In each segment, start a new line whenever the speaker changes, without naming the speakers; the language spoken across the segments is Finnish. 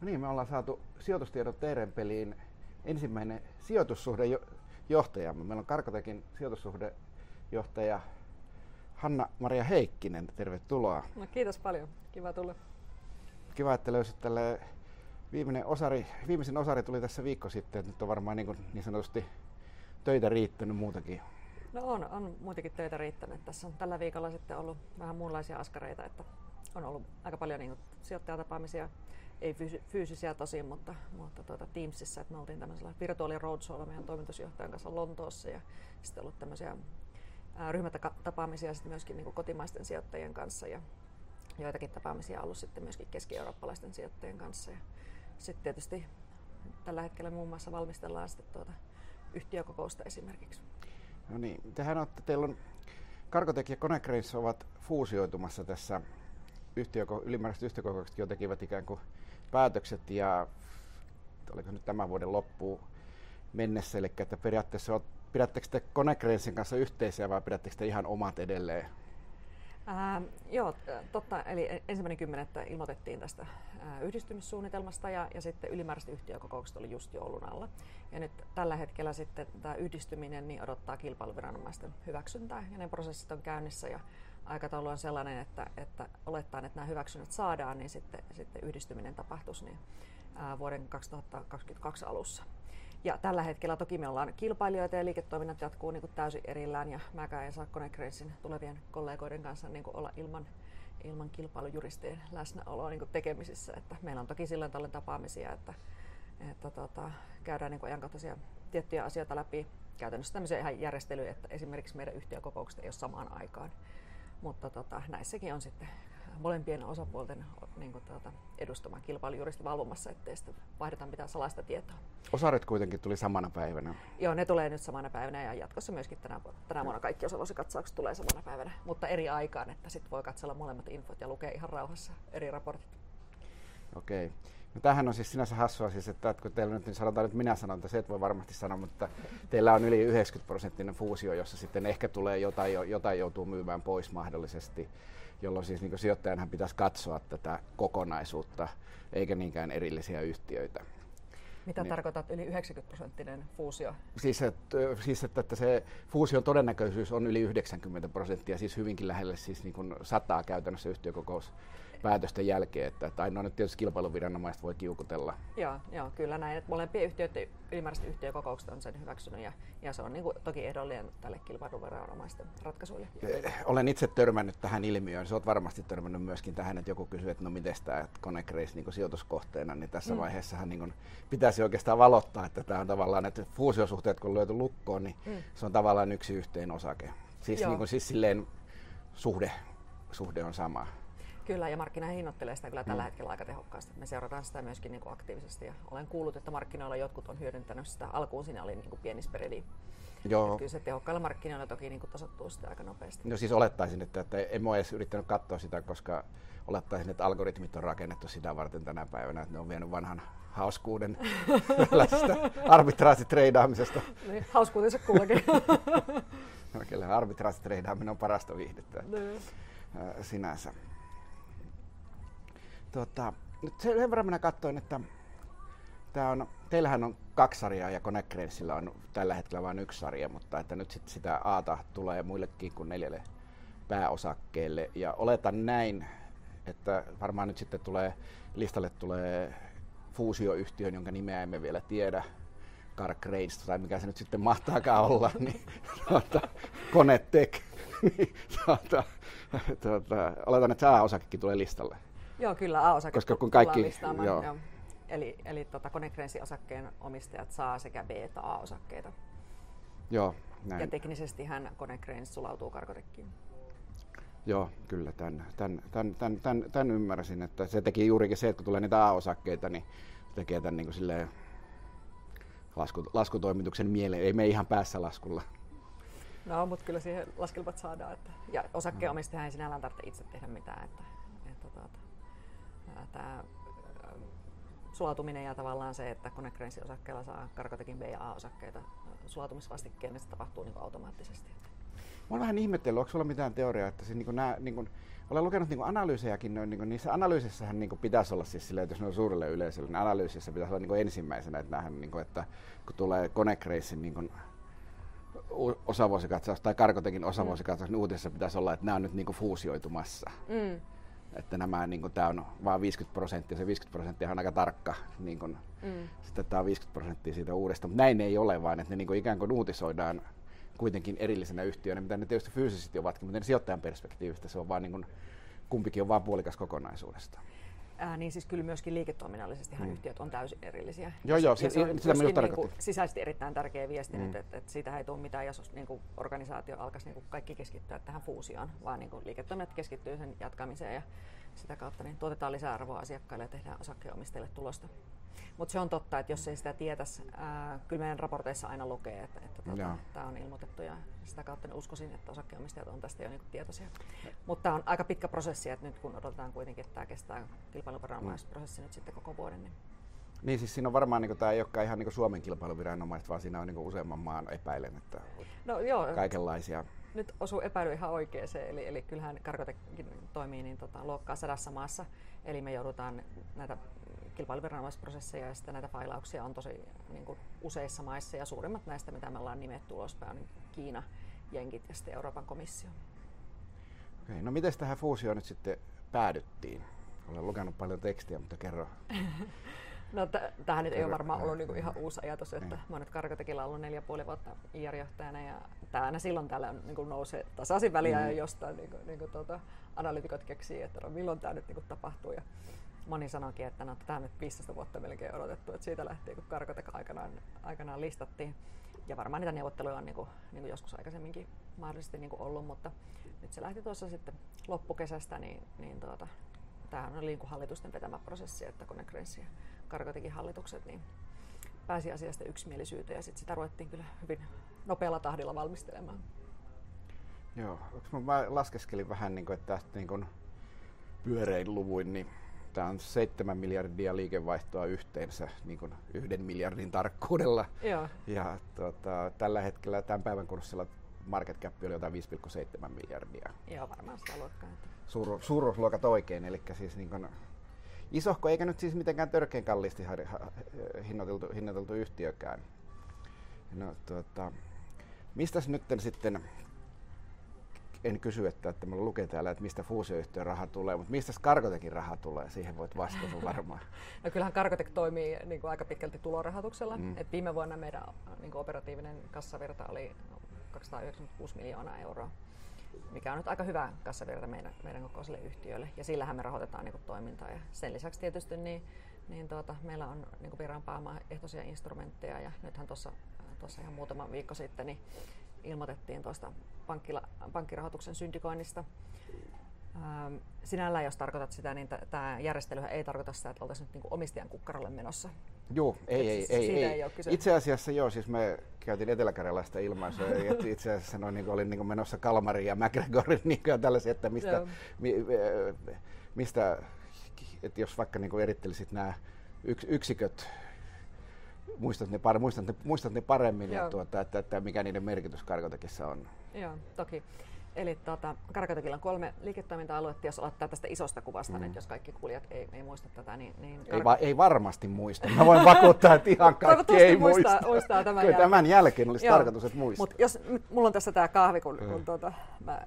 No niin, me ollaan saatu sijoitustiedot teidän peliin ensimmäinen sijoitussuhdejohtajamme. Meillä on Karkotekin sijoitussuhdejohtaja Hanna-Maria Heikkinen. Tervetuloa.
No kiitos paljon. Kiva tulla.
Kiva, että löysit tälle viimeinen osari, viimeisen osari tuli tässä viikko sitten. Nyt on varmaan niin, kuin niin sanotusti töitä riittänyt muutakin.
No on, on muitakin töitä riittänyt. Tässä on tällä viikolla sitten ollut vähän muunlaisia askareita, että on ollut aika paljon niin sijoittajatapaamisia ei fyysisiä tosin, mutta, mutta tuota Teamsissa, että me oltiin tämmöisellä virtuaali roadshowlla meidän toimitusjohtajan kanssa Lontoossa ja sitten ollut tämmöisiä ryhmätapaamisia sitten myöskin niin kotimaisten sijoittajien kanssa ja joitakin tapaamisia ollut sitten myöskin keski-eurooppalaisten sijoittajien kanssa. Ja sitten tietysti tällä hetkellä muun muassa valmistellaan sitten tuota yhtiökokousta esimerkiksi.
No niin, tehän olette, teillä on Karkotek ja Konecranes ovat fuusioitumassa tässä yhtiö, ylimääräiset yhtiökokoukset jo tekivät ikään kuin päätökset ja oliko nyt tämän vuoden loppuun mennessä, eli että periaatteessa pidättekö te Konecranesin kanssa yhteisiä vai pidättekö te ihan omat edelleen?
Ää, joo, totta. Eli ensimmäinen kymmenettä ilmoitettiin tästä ää, yhdistymissuunnitelmasta ja, ja sitten ylimääräiset yhtiökokoukset oli just joulun alla. Ja nyt tällä hetkellä sitten tämä yhdistyminen niin odottaa kilpailuviranomaisten hyväksyntää ja ne prosessit on käynnissä ja aikataulu on sellainen, että, että olettaen, että nämä hyväksynnät saadaan, niin sitten, sitten yhdistyminen tapahtuisi niin, ää, vuoden 2022 alussa. Ja tällä hetkellä toki me ollaan kilpailijoita ja liiketoiminnat jatkuu niin kuin täysin erillään ja mäkään en saa Konecranesin tulevien kollegoiden kanssa niin kuin olla ilman, ilman kilpailujuristien läsnäoloa niin kuin tekemisissä. Että meillä on toki silloin tällöin tapaamisia, että, että tota, käydään niin kuin ajankohtaisia tiettyjä asioita läpi. Käytännössä tämmöisiä ihan järjestelyjä, että esimerkiksi meidän yhtiökokoukset ei ole samaan aikaan. Mutta tota, näissäkin on sitten molempien osapuolten niin kuin, tuota, edustama kilpailujuristi valvomassa, ettei sitten vaihdeta mitään salaista tietoa.
Osaret kuitenkin tuli samana päivänä.
Joo, ne tulee nyt samana päivänä ja jatkossa myöskin tänä, tänä vuonna kaikki osavuosikatsaukset tulee samana päivänä, mutta eri aikaan, että sitten voi katsella molemmat infot ja lukea ihan rauhassa eri raportit.
Okei. Okay. No tämähän on siis sinänsä hassua, siis, että kun teillä nyt niin sanotaan, että minä sanon, että se et voi varmasti sanoa, mutta teillä on yli 90 prosenttinen fuusio, jossa sitten ehkä tulee jotain, jotain joutuu myymään pois mahdollisesti, jolloin siis niin sijoittajanhan pitäisi katsoa tätä kokonaisuutta, eikä niinkään erillisiä yhtiöitä.
Mitä niin, tarkoitat yli 90 prosenttinen fuusio?
Siis, että, siis että, että se fuusion todennäköisyys on yli 90 prosenttia, siis hyvinkin lähelle siis niin kuin sataa käytännössä yhtiökokous päätösten jälkeen, että, että ainoa nyt tietysti kilpailuviranomaiset voi kiukutella.
Joo, joo kyllä näin, että molempien yhtiöiden ylimääräiset yhtiökokoukset on sen hyväksynyt ja, ja se on niin kuin, toki ehdollinen tälle kilpailuviranomaisten ratkaisuille.
Eh, olen itse törmännyt tähän ilmiöön, se olet varmasti törmännyt myöskin tähän, että joku kysyy, että no miten tämä Konecrace niin sijoituskohteena, niin tässä mm. vaiheessahan niin pitäisi oikeastaan valottaa, että tämä on tavallaan, että fuusiosuhteet kun on löyty lukkoon, niin mm. se on tavallaan yksi yhteen osake. Siis, niin kuin, siis silleen suhde, suhde on sama.
Kyllä, ja markkina hinnoittelee sitä kyllä tällä mm. hetkellä aika tehokkaasti. Me seurataan sitä myöskin niin kuin aktiivisesti. Ja olen kuullut, että markkinoilla jotkut on hyödyntänyt sitä. Alkuun siinä oli niin kuin pieni spreadi. Joo. kyllä se tehokkailla markkinoilla toki niin kuin tasoittuu sitä aika nopeasti.
No siis olettaisin, että, että en ole edes yrittänyt katsoa sitä, koska olettaisin, että algoritmit on rakennettu sitä varten tänä päivänä, että ne on vienyt vanhan hauskuuden tällaisesta arbitraasitreidaamisesta.
Niin, hauskuutensa kullakin.
no, kyllä arbitraasitreidaaminen on parasta viihdettä niin. sinänsä. Tota, nyt sen verran minä katsoin, että tää on, teillähän on kaksi sarjaa ja Konecranesilla on tällä hetkellä vain yksi sarja, mutta että nyt sit sitä Aata tulee muillekin kuin neljälle pääosakkeelle. Ja oletan näin, että varmaan nyt sitten tulee, listalle tulee fuusioyhtiön, jonka nimeä emme vielä tiedä, Car Cranes, tai mikä se nyt sitten mahtaakaan olla, niin tuota, Konetech. niin, tuota, tuota, oletan, että se A-osakekin tulee listalle.
Joo, kyllä A-osake Koska kun kaikki, joo. Joo. Eli, eli tota, Konecranes-osakkeen omistajat saa sekä B- että A-osakkeita.
Joo, näin.
Ja teknisesti hän Konecranes sulautuu karkotekkiin.
Joo, kyllä, tämän, tämän, tämän, tämän, tämän, tämän ymmärsin, että se teki juurikin se, että kun tulee niitä A-osakkeita, niin tekee tämän niin kuin silleen lasku, laskutoimituksen mieleen. Ei me ihan päässä laskulla.
No, mutta kyllä siihen laskelmat saadaan. Että, ja osakkeenomistaja ei sinällään tarvitse itse tehdä mitään. Että, tämä sulautuminen ja tavallaan se, että Konecranes-osakkeella saa Karkotekin B- ja A-osakkeita sulautumisvastikkeen, niin se tapahtuu niin automaattisesti.
olen vähän ihmetellyt, onko sulla mitään teoriaa, että se, niin kuin nämä, niin kuin, olen lukenut niin analyysejäkin, noin, niin kuin, niissä analyysissähän niin kuin pitäisi olla siis silleen, että jos ne on suurelle yleisölle, niin analyysissä pitäisi olla niin kuin ensimmäisenä, että, nähdään, niin kuin, että kun tulee Konekreissin niin kuin, osavuosikatsaus tai Karkotekin osavuosikatsaus, mm. niin uutisessa pitäisi olla, että nämä on nyt niin kuin fuusioitumassa. Mm. Että nämä, niin kuin, tämä on vain 50 prosenttia, se 50 prosenttia on aika tarkka. Niin kuin, mm. Sitten tämä on 50 prosenttia siitä uudesta, mutta näin ei ole, vaan että ne niin kuin, ikään kuin uutisoidaan kuitenkin erillisenä yhtiönä, mitä ne tietysti fyysisesti ovatkin, mutta sijoittajan perspektiivistä se on vaan niin kuin, kumpikin on vain puolikas kokonaisuudesta.
Ää, niin siis kyllä myöskin liiketoiminnallisesti mm. yhtiöt on täysin erillisiä.
Joo, joo, se, se on sitä
myös niin kuin, sisäisesti erittäin tärkeä viesti mm. nyt, että, että siitä ei tule mitään, jos niin kuin organisaatio alkaisi niin kuin kaikki keskittyä tähän fuusioon, vaan niin kuin liiketoiminnat keskittyy sen jatkamiseen ja sitä kautta niin tuotetaan lisää arvoa asiakkaille ja tehdään osakkeenomistajille tulosta. Mutta se on totta, että jos ei sitä tietäisi, ää, kyllä meidän raporteissa aina lukee, että, että tuota, tämä on ilmoitettu ja sitä kautta niin uskoisin, että osakkeenomistajat on tästä jo niinku tietoisia. Mutta tämä on aika pitkä prosessi, että nyt kun odotetaan kuitenkin, että tämä kestää kilpailuviranomaisprosessi mm. nyt sitten koko vuoden. Niin
niin siis siinä on varmaan, niin tämä ei olekaan ihan niin Suomen kilpailuviranomaiset, vaan siinä on niin useamman maan epäilen, että no, joo. kaikenlaisia.
Nyt osuu epäily ihan oikeeseen, eli, eli kyllähän Karkotekin toimii niin tota, luokkaa sadassa maassa, eli me joudutaan näitä kilpailuviranomaisprosesseja ja sitten näitä failauksia on tosi niin kuin useissa maissa ja suurimmat näistä, mitä me ollaan nimetty ulospäin, on niin Kiina, Jenkit ja sitten Euroopan komissio.
Okei, no miten tähän fuusioon nyt sitten päädyttiin? Olen lukenut paljon tekstiä, mutta kerro.
no t- tämähän nyt ei ole varmaan ollut niinku ihan uusi ajatus, että niin. mä oon nyt Karkotekilla ollut neljä puoli vuotta IR-johtajana ja tämä aina silloin täällä niinku nousee tasaisin väliä mm. ja jostain niinku, niinku tuota, analytikot keksii, että no, milloin tämä nyt niinku tapahtuu. Ja moni sanoikin, että no, tämä on nyt 15 vuotta melkein odotettu, että siitä lähtien kun Karkotek aikanaan, aikanaan listattiin. Ja varmaan niitä neuvotteluja on niin kuin, niin kuin joskus aikaisemminkin mahdollisesti niin kuin ollut, mutta nyt se lähti tuossa sitten loppukesästä, niin, niin tuota, tämähän oli niin kuin hallitusten vetämä prosessi, että kun ne Grensi ja Karkotekin hallitukset, niin pääsi asiasta yksimielisyyteen ja sitten sitä ruvettiin kyllä hyvin nopealla tahdilla valmistelemaan.
Joo, mä laskeskelin vähän, niin kuin, että tästä niin kuin pyörein luvuin, niin Tämä on 7 miljardia liikevaihtoa yhteensä niin kuin yhden miljardin tarkkuudella. Joo. Ja tota, tällä hetkellä tämän päivän kurssilla market cap oli jotain 5,7 miljardia.
Joo, varmaan sitä luokkaa.
Suur, suuruusluokat oikein, eli siis niin kuin isohko, eikä nyt siis mitenkään törkeän kalliisti hinnoiteltu, hinnoiteltu yhtiökään. No, tuota, mistäs nyt sitten en kysy, että, että mulla lukee täällä, että mistä fuusioyhtiön raha tulee, mutta mistä Karkotekin raha tulee? Siihen voit vastata varmaan.
no kyllähän Karkotek toimii niin kuin aika pitkälti tulorahoituksella. Mm. Et viime vuonna meidän niin kuin operatiivinen kassavirta oli 296 miljoonaa euroa, mikä on nyt aika hyvä kassavirta meidän, meidän kokoiselle yhtiölle. Ja sillähän me rahoitetaan niin kuin, toimintaa. Ja sen lisäksi tietysti niin, niin tuota, meillä on niin viran ehtoisia instrumentteja ja nythän tuossa ihan muutama viikko sitten niin ilmoitettiin tuosta pankkirahoituksen syndikoinnista. Ähm, sinällään, jos tarkoitat sitä, niin tämä järjestely ei tarkoita sitä, että oltaisiin nyt niinku omistajan kukkarolle menossa.
Joo, ei, ei, ei, ei. ei. Itse asiassa joo, siis me käytiin Etelä-Karjalasta ilmaisua ja itse asiassa noin, niin olin niin menossa Kalmarin ja McGregorin niin tällaisia, että mistä, mi, mistä että jos vaikka niin erittelisit nämä yks, yksiköt muistat ne, muistat ne, muistat ne paremmin, ja tuota, että, että mikä niiden merkitys Karkotekissa on.
Joo, toki. Eli tuota, Karkotekilla on kolme liiketoiminta-aluetta, jos aloittaa tästä isosta kuvasta mm. nyt, jos kaikki kuulijat ei, ei muista tätä. Niin, niin
ei, va, ei varmasti muista. Mä voin vakuuttaa, että ihan kaikki ei muista.
muistaa tämän,
Kyllä jälkeen. tämän jälkeen olisi Joo. tarkoitus, että muistaa.
Mut jos mulla on tässä tämä kahvi, kun, kun tuota, mä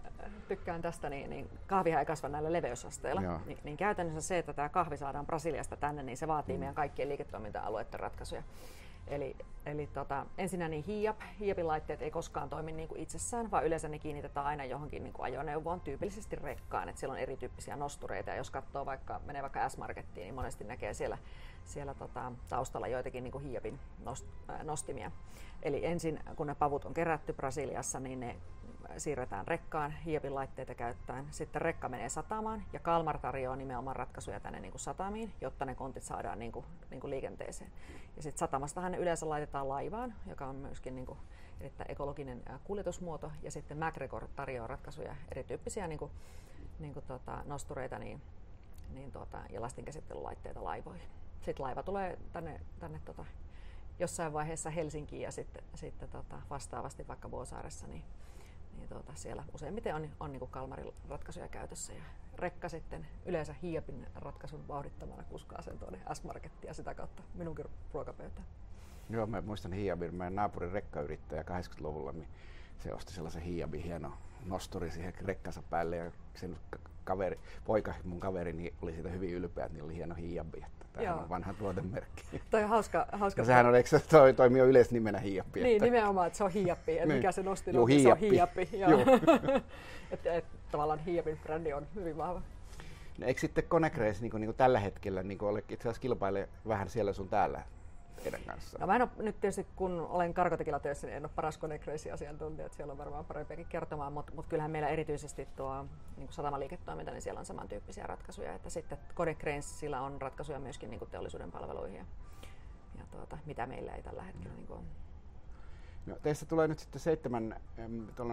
tykkään tästä, niin, niin kahvihan ei kasva näillä leveysasteilla. Ni, niin käytännössä se, että tämä kahvi saadaan Brasiliasta tänne, niin se vaatii mm. meidän kaikkien liiketoiminta-alueiden ratkaisuja. Eli, eli tota, ensinnä niin HIAP, HIAPin laitteet ei koskaan toimi niin kuin itsessään, vaan yleensä ne kiinnitetään aina johonkin niin kuin ajoneuvoon, tyypillisesti rekkaan. että siellä on erityyppisiä nostureita ja jos katsoo vaikka, menee vaikka S-Markettiin, niin monesti näkee siellä, siellä tota, taustalla joitakin niin kuin HIAPin nost, äh, nostimia. Eli ensin kun ne pavut on kerätty Brasiliassa, niin ne siirretään rekkaan hiepin laitteita käyttäen. Sitten rekka menee satamaan ja Kalmar tarjoaa nimenomaan ratkaisuja tänne niin kuin satamiin, jotta ne kontit saadaan niin kuin, niin kuin liikenteeseen. Ja sitten satamastahan ne yleensä laitetaan laivaan, joka on myöskin niin kuin erittäin ekologinen kuljetusmuoto. Ja sitten MacGregor tarjoaa ratkaisuja, erityyppisiä niin kuin, niin kuin tota, nostureita niin, niin tota, ja lastinkäsittelylaitteita laivoihin. Sitten laiva tulee tänne, tänne tota, jossain vaiheessa Helsinkiin ja sitten, sitten tota, vastaavasti vaikka Vuosaaressa niin niin tuota, siellä useimmiten on, on niin Kalmarin ratkaisuja käytössä ja rekka sitten yleensä Hiapin ratkaisun vauhdittamana kuskaa sen tuonne S-Markettiin ja sitä kautta minunkin ruokapöytään.
Joo, mä muistan Hiabin, meidän naapurin rekkayrittäjä 80-luvulla, niin se osti sellaisen Hiabin hieno nosturi siihen rekkansa päälle ja sen kaveri, poika, mun kaveri, niin oli siitä hyvin ylpeä, että niillä oli hieno Hiabi. Että tämä on vanha tuotemerkki.
Toi on hauska. hauska
ja sehän on, eikö se toi, toimii jo yleisnimenä Hiappi?
Niin, että... nimenomaan, että se on Hiappi. Että niin. mikä se nosti, Juu, se on Hiappi. että, että, tavallaan Hiapin brändi on hyvin vahva.
No, eikö sitten Konecrace niin, niin tällä hetkellä niin ole itse asiassa kilpaile vähän siellä sun täällä heidän kanssaan?
No mä en ole, nyt tietysti kun olen Karkotekilla töissä, niin en ole paras Konecrace-asiantuntija, että siellä on varmaan parempiakin kertomaan, mutta, mutta kyllähän meillä erityisesti tuo niin kuin satamaliiketoiminta, niin siellä on samantyyppisiä ratkaisuja, että sitten Konecraceilla on ratkaisuja myöskin niin kuin teollisuuden palveluihin ja, ja tuota, mitä meillä ei tällä hetkellä niin kuin ole.
No, teistä tulee nyt sitten seitsemän,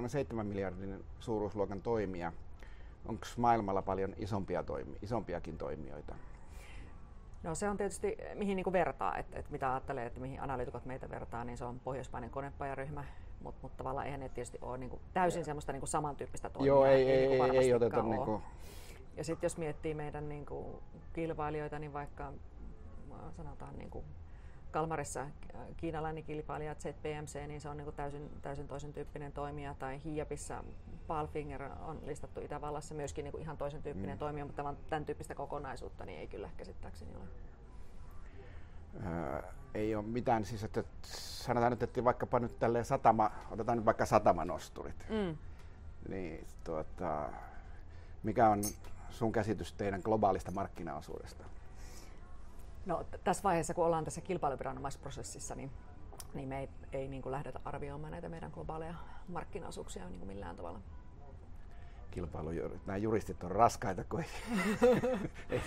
seitsemän miljardin suuruusluokan toimia onko maailmalla paljon isompia toimi, isompiakin toimijoita?
No se on tietysti, mihin niin vertaa, että, että mitä ajattelee, että mihin analyytikot meitä vertaa, niin se on pohjoismainen konepajaryhmä, mutta mut tavallaan eihän ne tietysti ole niin kuin täysin semmoista niin kuin samantyyppistä toimijaa.
Joo, ei, ei, niin ei, ei oteta
niin kuin... Ja sitten jos miettii meidän niin kuin kilpailijoita, niin vaikka sanotaan niin kuin Kalmarissa äh, kiinalainen kilpailija ZPMC, niin se on niin täysin, täysin toisen tyyppinen toimija, tai Hiapissa Palfinger on listattu Itävallassa myöskin niin ihan toisen tyyppinen mm. toimija, mutta tämän tyyppistä kokonaisuutta niin ei kyllä käsittääkseni ole.
Öö, ei ole mitään, siis että sanotaan nyt, että vaikkapa nyt tälleen satama, otetaan nyt vaikka satamanosturit, mm. niin tuota, mikä on sun käsitys teidän globaalista markkinaosuudesta?
No, tässä vaiheessa, kun ollaan tässä kilpailuviranomaisprosessissa, niin, niin me ei, ei niin kuin lähdetä arvioimaan näitä meidän globaaleja markkinaosuuksia niin kuin millään tavalla.
Kilpailu, nämä juristit on raskaita, kun ei,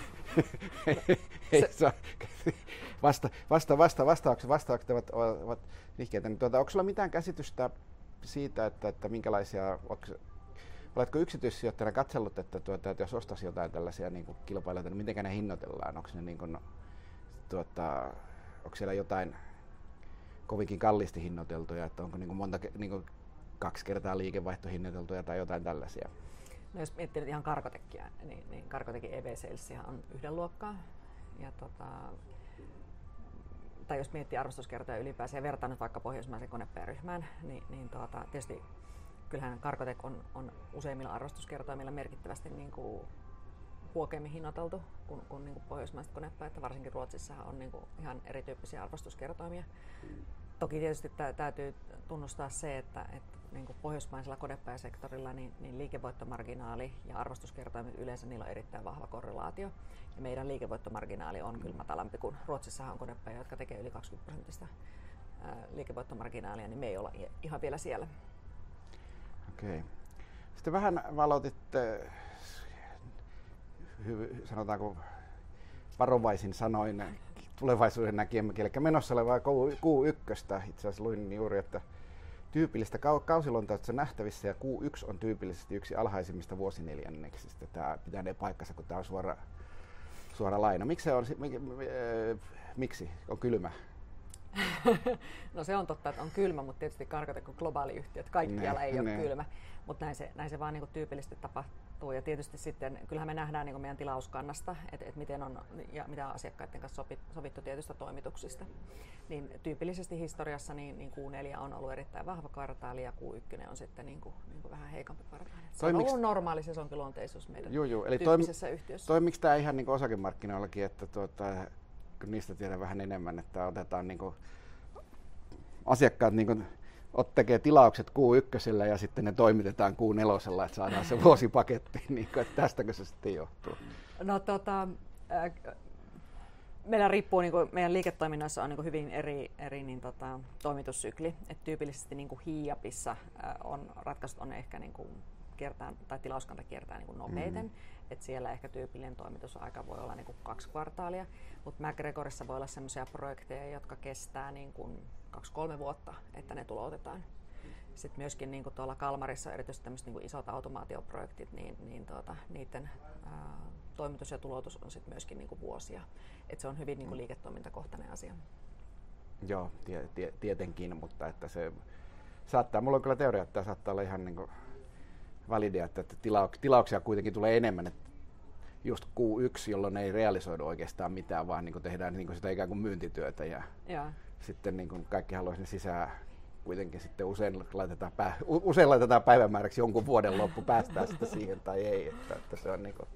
ei, ei, ei saa. Vasta, vasta, vasta, vastaukset, vastaukset ovat, ovat nihkeitä. Niin tuota, onko sulla mitään käsitystä siitä, että, että minkälaisia, onko, Oletko yksityissijoittajana katsellut, että, tuota, että jos ostaisi jotain tällaisia niin kuin kilpailijoita, niin miten ne hinnoitellaan? Onko ne niin kuin, tuota, onko siellä jotain kovinkin kalliisti hinnoiteltuja, että onko niin monta, niin kaksi kertaa liikevaihto hinnoiteltuja tai jotain tällaisia?
No jos miettii nyt ihan karkotekkiä, niin, niin karkotekin EV Sales on yhden luokkaa. Ja tota, tai jos miettii arvostuskertoja ylipäänsä ja vertaa nyt vaikka pohjoismaisen konepajaryhmään, niin, niin tuota, tietysti kyllähän Karkotek on, on useimmilla arvostuskertoimilla merkittävästi niin kuin huokeammin hinnoiteltu kuin, kuin, niin kuin pohjoismaiset konepäät, varsinkin Ruotsissa on niin kuin ihan erityyppisiä arvostuskertoimia. Toki tietysti täytyy tunnustaa se, että, että niin kuin pohjoismaisella konepäisektorilla niin, niin liikevoittomarginaali ja arvostuskertoimet yleensä niillä on erittäin vahva korrelaatio. Ja meidän liikevoittomarginaali on kyllä matalampi kuin Ruotsissa on konepäjä, jotka tekee yli 20 prosentista liikevoittomarginaalia, niin me ei olla ihan vielä siellä.
Okei. Sitten vähän valotitte sanotaanko varovaisin sanoin tulevaisuuden näkijämme, eli menossa olevaa Q1. Itse asiassa luin juuri, että tyypillistä kausilontausta nähtävissä ja Q1 on tyypillisesti yksi alhaisimmista vuosineljänneksistä. Tämä pitää ne paikkansa, kun tämä on suora, suora laina. Miksi, se on, miksi on kylmä?
no se on totta, että on kylmä, mutta tietysti karkata kuin globaali yhtiö, että kaikkialla ne, ei ne. ole kylmä. Mutta näin se, näin se vaan niin tyypillisesti tapahtuu. Ja tietysti sitten, kyllähän me nähdään niin meidän tilauskannasta, että, että miten on ja mitä asiakkaiden kanssa sovittu tietystä toimituksista. Niin tyypillisesti historiassa niin, niin Q4 on ollut erittäin vahva kvartaali ja Q1 on sitten niin kuin, niin kuin vähän heikompi kvartaali. Se Toimiks... on ollut normaali sesonkiluonteisuus meidän juu, juu. Eli tyyppisessä toim... yhtiössä.
Toimiko tämä ihan niin osakemarkkinoillakin, että tuota, kun niistä tiedän vähän enemmän, että otetaan niin kuin asiakkaat niin kuin ot tekee tilaukset Q1 ja sitten ne toimitetaan Q4, että saadaan se vuosipaketti, niin kuin, että tästäkö se sitten johtuu?
No tota, äh, meillä riippuu, niin kuin, meidän liiketoiminnassa on niin kuin hyvin eri, eri niin, tota, toimitussykli. Et tyypillisesti niin kuin Hiiapissa äh, on, ratkaisut on ehkä niin kuin, kiertää, tai tilauskanta kiertää niin kuin nopeiten. Mm. Et siellä ehkä tyypillinen toimitusaika voi olla niin kuin kaksi kvartaalia, mutta McGregorissa voi olla sellaisia projekteja, jotka kestää niin kuin kaksi-kolme vuotta, että ne tuloutetaan. Sitten myöskin niin kuin tuolla Kalmarissa erityisesti tämmöiset niin kuin isot automaatioprojektit, niin, niin tuota, niiden ää, toimitus ja tuloutus on sitten myöskin niin kuin vuosia. Et se on hyvin niin kuin liiketoimintakohtainen asia.
Joo, tie, tie, tietenkin, mutta että se saattaa, mulla on kyllä teoria, että tämä saattaa olla ihan niin kuin validia, että, että tilauk- tilauksia kuitenkin tulee enemmän, että just Q1, jolloin ei realisoidu oikeastaan mitään, vaan niin kuin tehdään niin kuin sitä ikään kuin myyntityötä ja,
Joo.
Sitten niin kuin kaikki haluaisi ne sisään kuitenkin sitten usein laitetaan, pää, usein laitetaan päivämääräksi jonkun vuoden loppu, päästään sitten siihen tai ei, että, että se on niin kuin,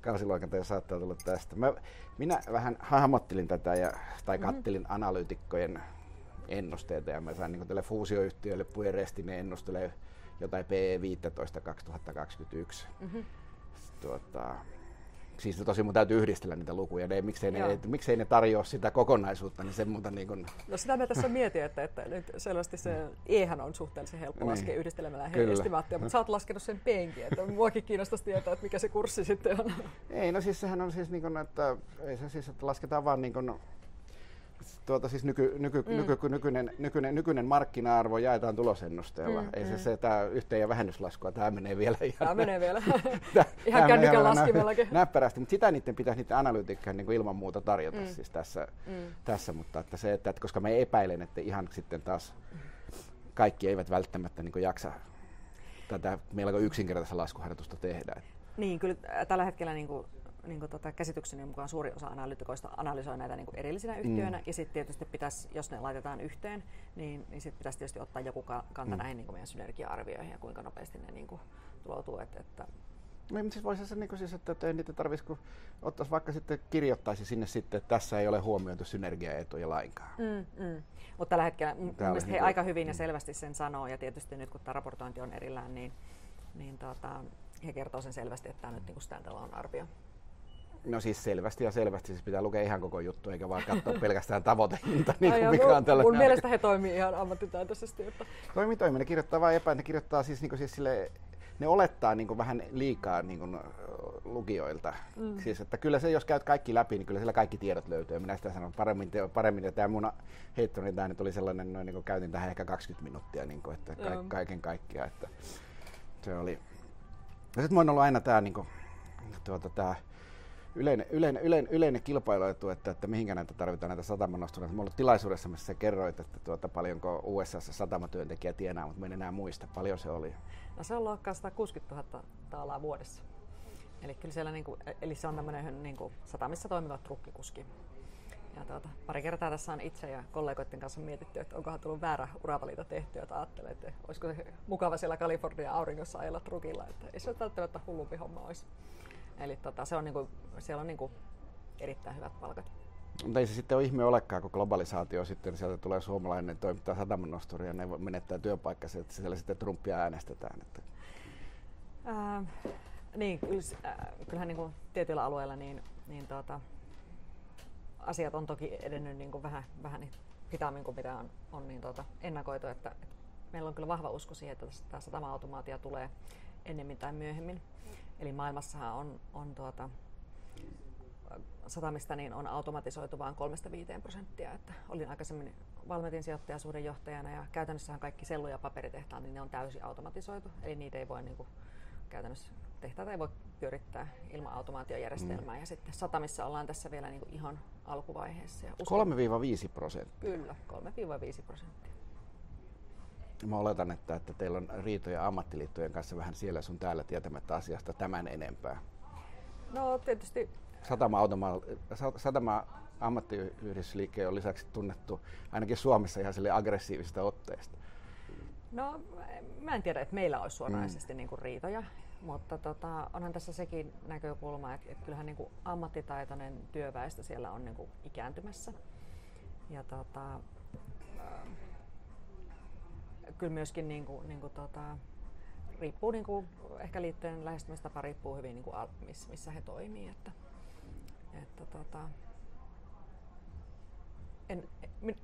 kausiloikantaja saattaa tulla tästä. Mä, minä vähän hahmottelin tätä ja, tai mhm. kattelin mm-hmm. analyytikkojen ennusteita ja mä sain niin tälle fuusioyhtiölle Pueresti, ne ennustelee jotain PE15 2021. Mm-hmm. Tuota, siis tosi mun täytyy yhdistellä niitä lukuja, ne, miksei, ne, miksei ne tarjoa sitä kokonaisuutta, niin sen muuta niin kun...
No sitä mä tässä mietin, että, että nyt selvästi se Ehän on suhteellisen helppo niin. laskea yhdistelemällä estimaattia, mutta sä oot laskenut sen penkin, että muakin kiinnostaisi tietää, että mikä se kurssi sitten on.
Ei, no siis sehän on siis niin kun, että, ei se siis, että lasketaan vaan niin kun, tuota, siis nyky, nyky, mm. nyky, nykyinen, nykyinen, nykyinen markkina-arvo jaetaan tulosennusteella. Mm, Ei se, mm. se tämä yhteen- ja vähennyslaskua, tämä menee vielä
ihan... Tämä menee vielä. ihan kännykän laskimellakin.
Näppärästi, mutta sitä niiden pitäisi niiden analyytikkojen niin ilman muuta tarjota mm. siis tässä, mm. tässä, mutta että se, että, että koska me epäilen, että ihan sitten taas kaikki eivät välttämättä niin jaksa tätä melko yksinkertaista laskuharjoitusta tehdä.
Niin, kyllä tällä hetkellä niin kuin niin kuin tota, käsitykseni mukaan suuri osa analytikoista analysoi näitä niin kuin erillisinä yhtiöinä, mm. ja sitten tietysti pitäisi, jos ne laitetaan yhteen, niin, niin sitten pitäisi tietysti ottaa joku kanta mm. näihin niin kuin meidän synergia-arvioihin ja kuinka nopeasti ne niin kuin, tuloutuu. Et, että,
No, mutta siis voisi se niin siis, että, että ei niitä tarvitsisi, kun ottaisi vaikka sitten kirjoittaisi sinne sitten, että tässä ei ole huomioitu synergiaetuja lainkaan.
Mm, mm. Mutta tällä hetkellä mun mielestä he niin aika hyvin ja mm. selvästi sen sanoo, ja tietysti nyt kun tämä raportointi on erillään, niin, niin tota, he kertoo sen selvästi, että tämä nyt niin standalone arvio.
No siis selvästi ja selvästi, siis pitää lukea ihan koko juttu, eikä vaan katsoa pelkästään tavoitehinta, niin kuin mikä on tällä
Mun mielestä he toimii ihan ammattitaitoisesti. Että...
Toimii, toimii. Ne kirjoittaa vain epä, ne kirjoittaa siis, niin siis sille, ne olettaa niin vähän liikaa niin kuin, lukijoilta. Mm. Siis, että kyllä se, jos käyt kaikki läpi, niin kyllä siellä kaikki tiedot löytyy. Minä sitä sanon paremmin, paremmin ja tämä mun heittoni tämä nyt oli sellainen, noin, niin kuin käytin tähän ehkä 20 minuuttia, niin kuin, että ka- kaiken kaikkiaan. Että se oli. Ja sitten on ollut aina tämä, niin kuin, tuota, tämä yleinen, yleinen, yleinen, yleinen kilpailuetu, että, että mihinkä näitä tarvitaan näitä satamanostuneita. Mulla oli tilaisuudessa, missä sä kerroit, että tuota, paljonko USA satamatyöntekijä tienaa, mutta mä en enää muista, paljon se oli.
No se on luokkaa 160 000 taalaa vuodessa. Eli, kyllä siellä niinku, eli se on tämmöinen niinku, satamissa toimiva trukkikuski. Ja tuota, pari kertaa tässä on itse ja kollegoiden kanssa mietitty, että onkohan tullut väärä uravalinta tehty, että ajattelee, että olisiko se mukava siellä Kalifornian auringossa ajella trukilla, että ei se välttämättä hullumpi homma olisi. Eli tota, se on niinku, siellä on niinku erittäin hyvät palkat.
Mutta ei se sitten ole ihme olekaan, kun globalisaatio sitten sieltä tulee suomalainen toimittaa satamanosturi ja ne menettää työpaikkansa, että siellä sitten Trumpia äänestetään. Että.
Äh, niin, kyllähän niin kuin tietyillä alueilla niin, niin tuota, asiat on toki edennyt niin kuin vähän, vähän niin hitaammin kuin mitä on, on niin tuota, ennakoitu. Että, että meillä on kyllä vahva usko siihen, että tämä satama-automaatio tulee ennemmin tai myöhemmin. Eli maailmassahan on, on tuota, satamista niin on automatisoitu vain 3-5 prosenttia. Että olin aikaisemmin Valmetin sijoittajasuuden johtajana ja käytännössähän kaikki sellu- ja paperitehtaat, niin ne on täysin automatisoitu. Eli niitä ei voi niin kuin, käytännössä tehtaita ei voi pyörittää ilman automaatiojärjestelmää. Mm. Ja sitten satamissa ollaan tässä vielä niin kuin ihan alkuvaiheessa. Ja
3-5 prosenttia?
Kyllä, 3-5 prosenttia.
Mä oletan, että, että teillä on riitoja ammattiliittojen kanssa vähän siellä sun täällä tietämättä asiasta tämän enempää.
No tietysti...
Satama, ammattiyhdistysliikkeen on lisäksi tunnettu ainakin Suomessa ihan sille aggressiivisesta otteesta.
No mä en tiedä, että meillä olisi suoranaisesti mm. niin kuin riitoja, mutta tota, onhan tässä sekin näkökulma, että, että kyllähän niin kuin ammattitaitoinen työväestö siellä on niin kuin ikääntymässä. Ja tota, kyllä myöskin niin kuin, niin kuin, tota, riippuu, niin kuin, ehkä liitteen lähestymistapa riippuu hyvin niin kuin, missä he toimii. Että, että, tota, en,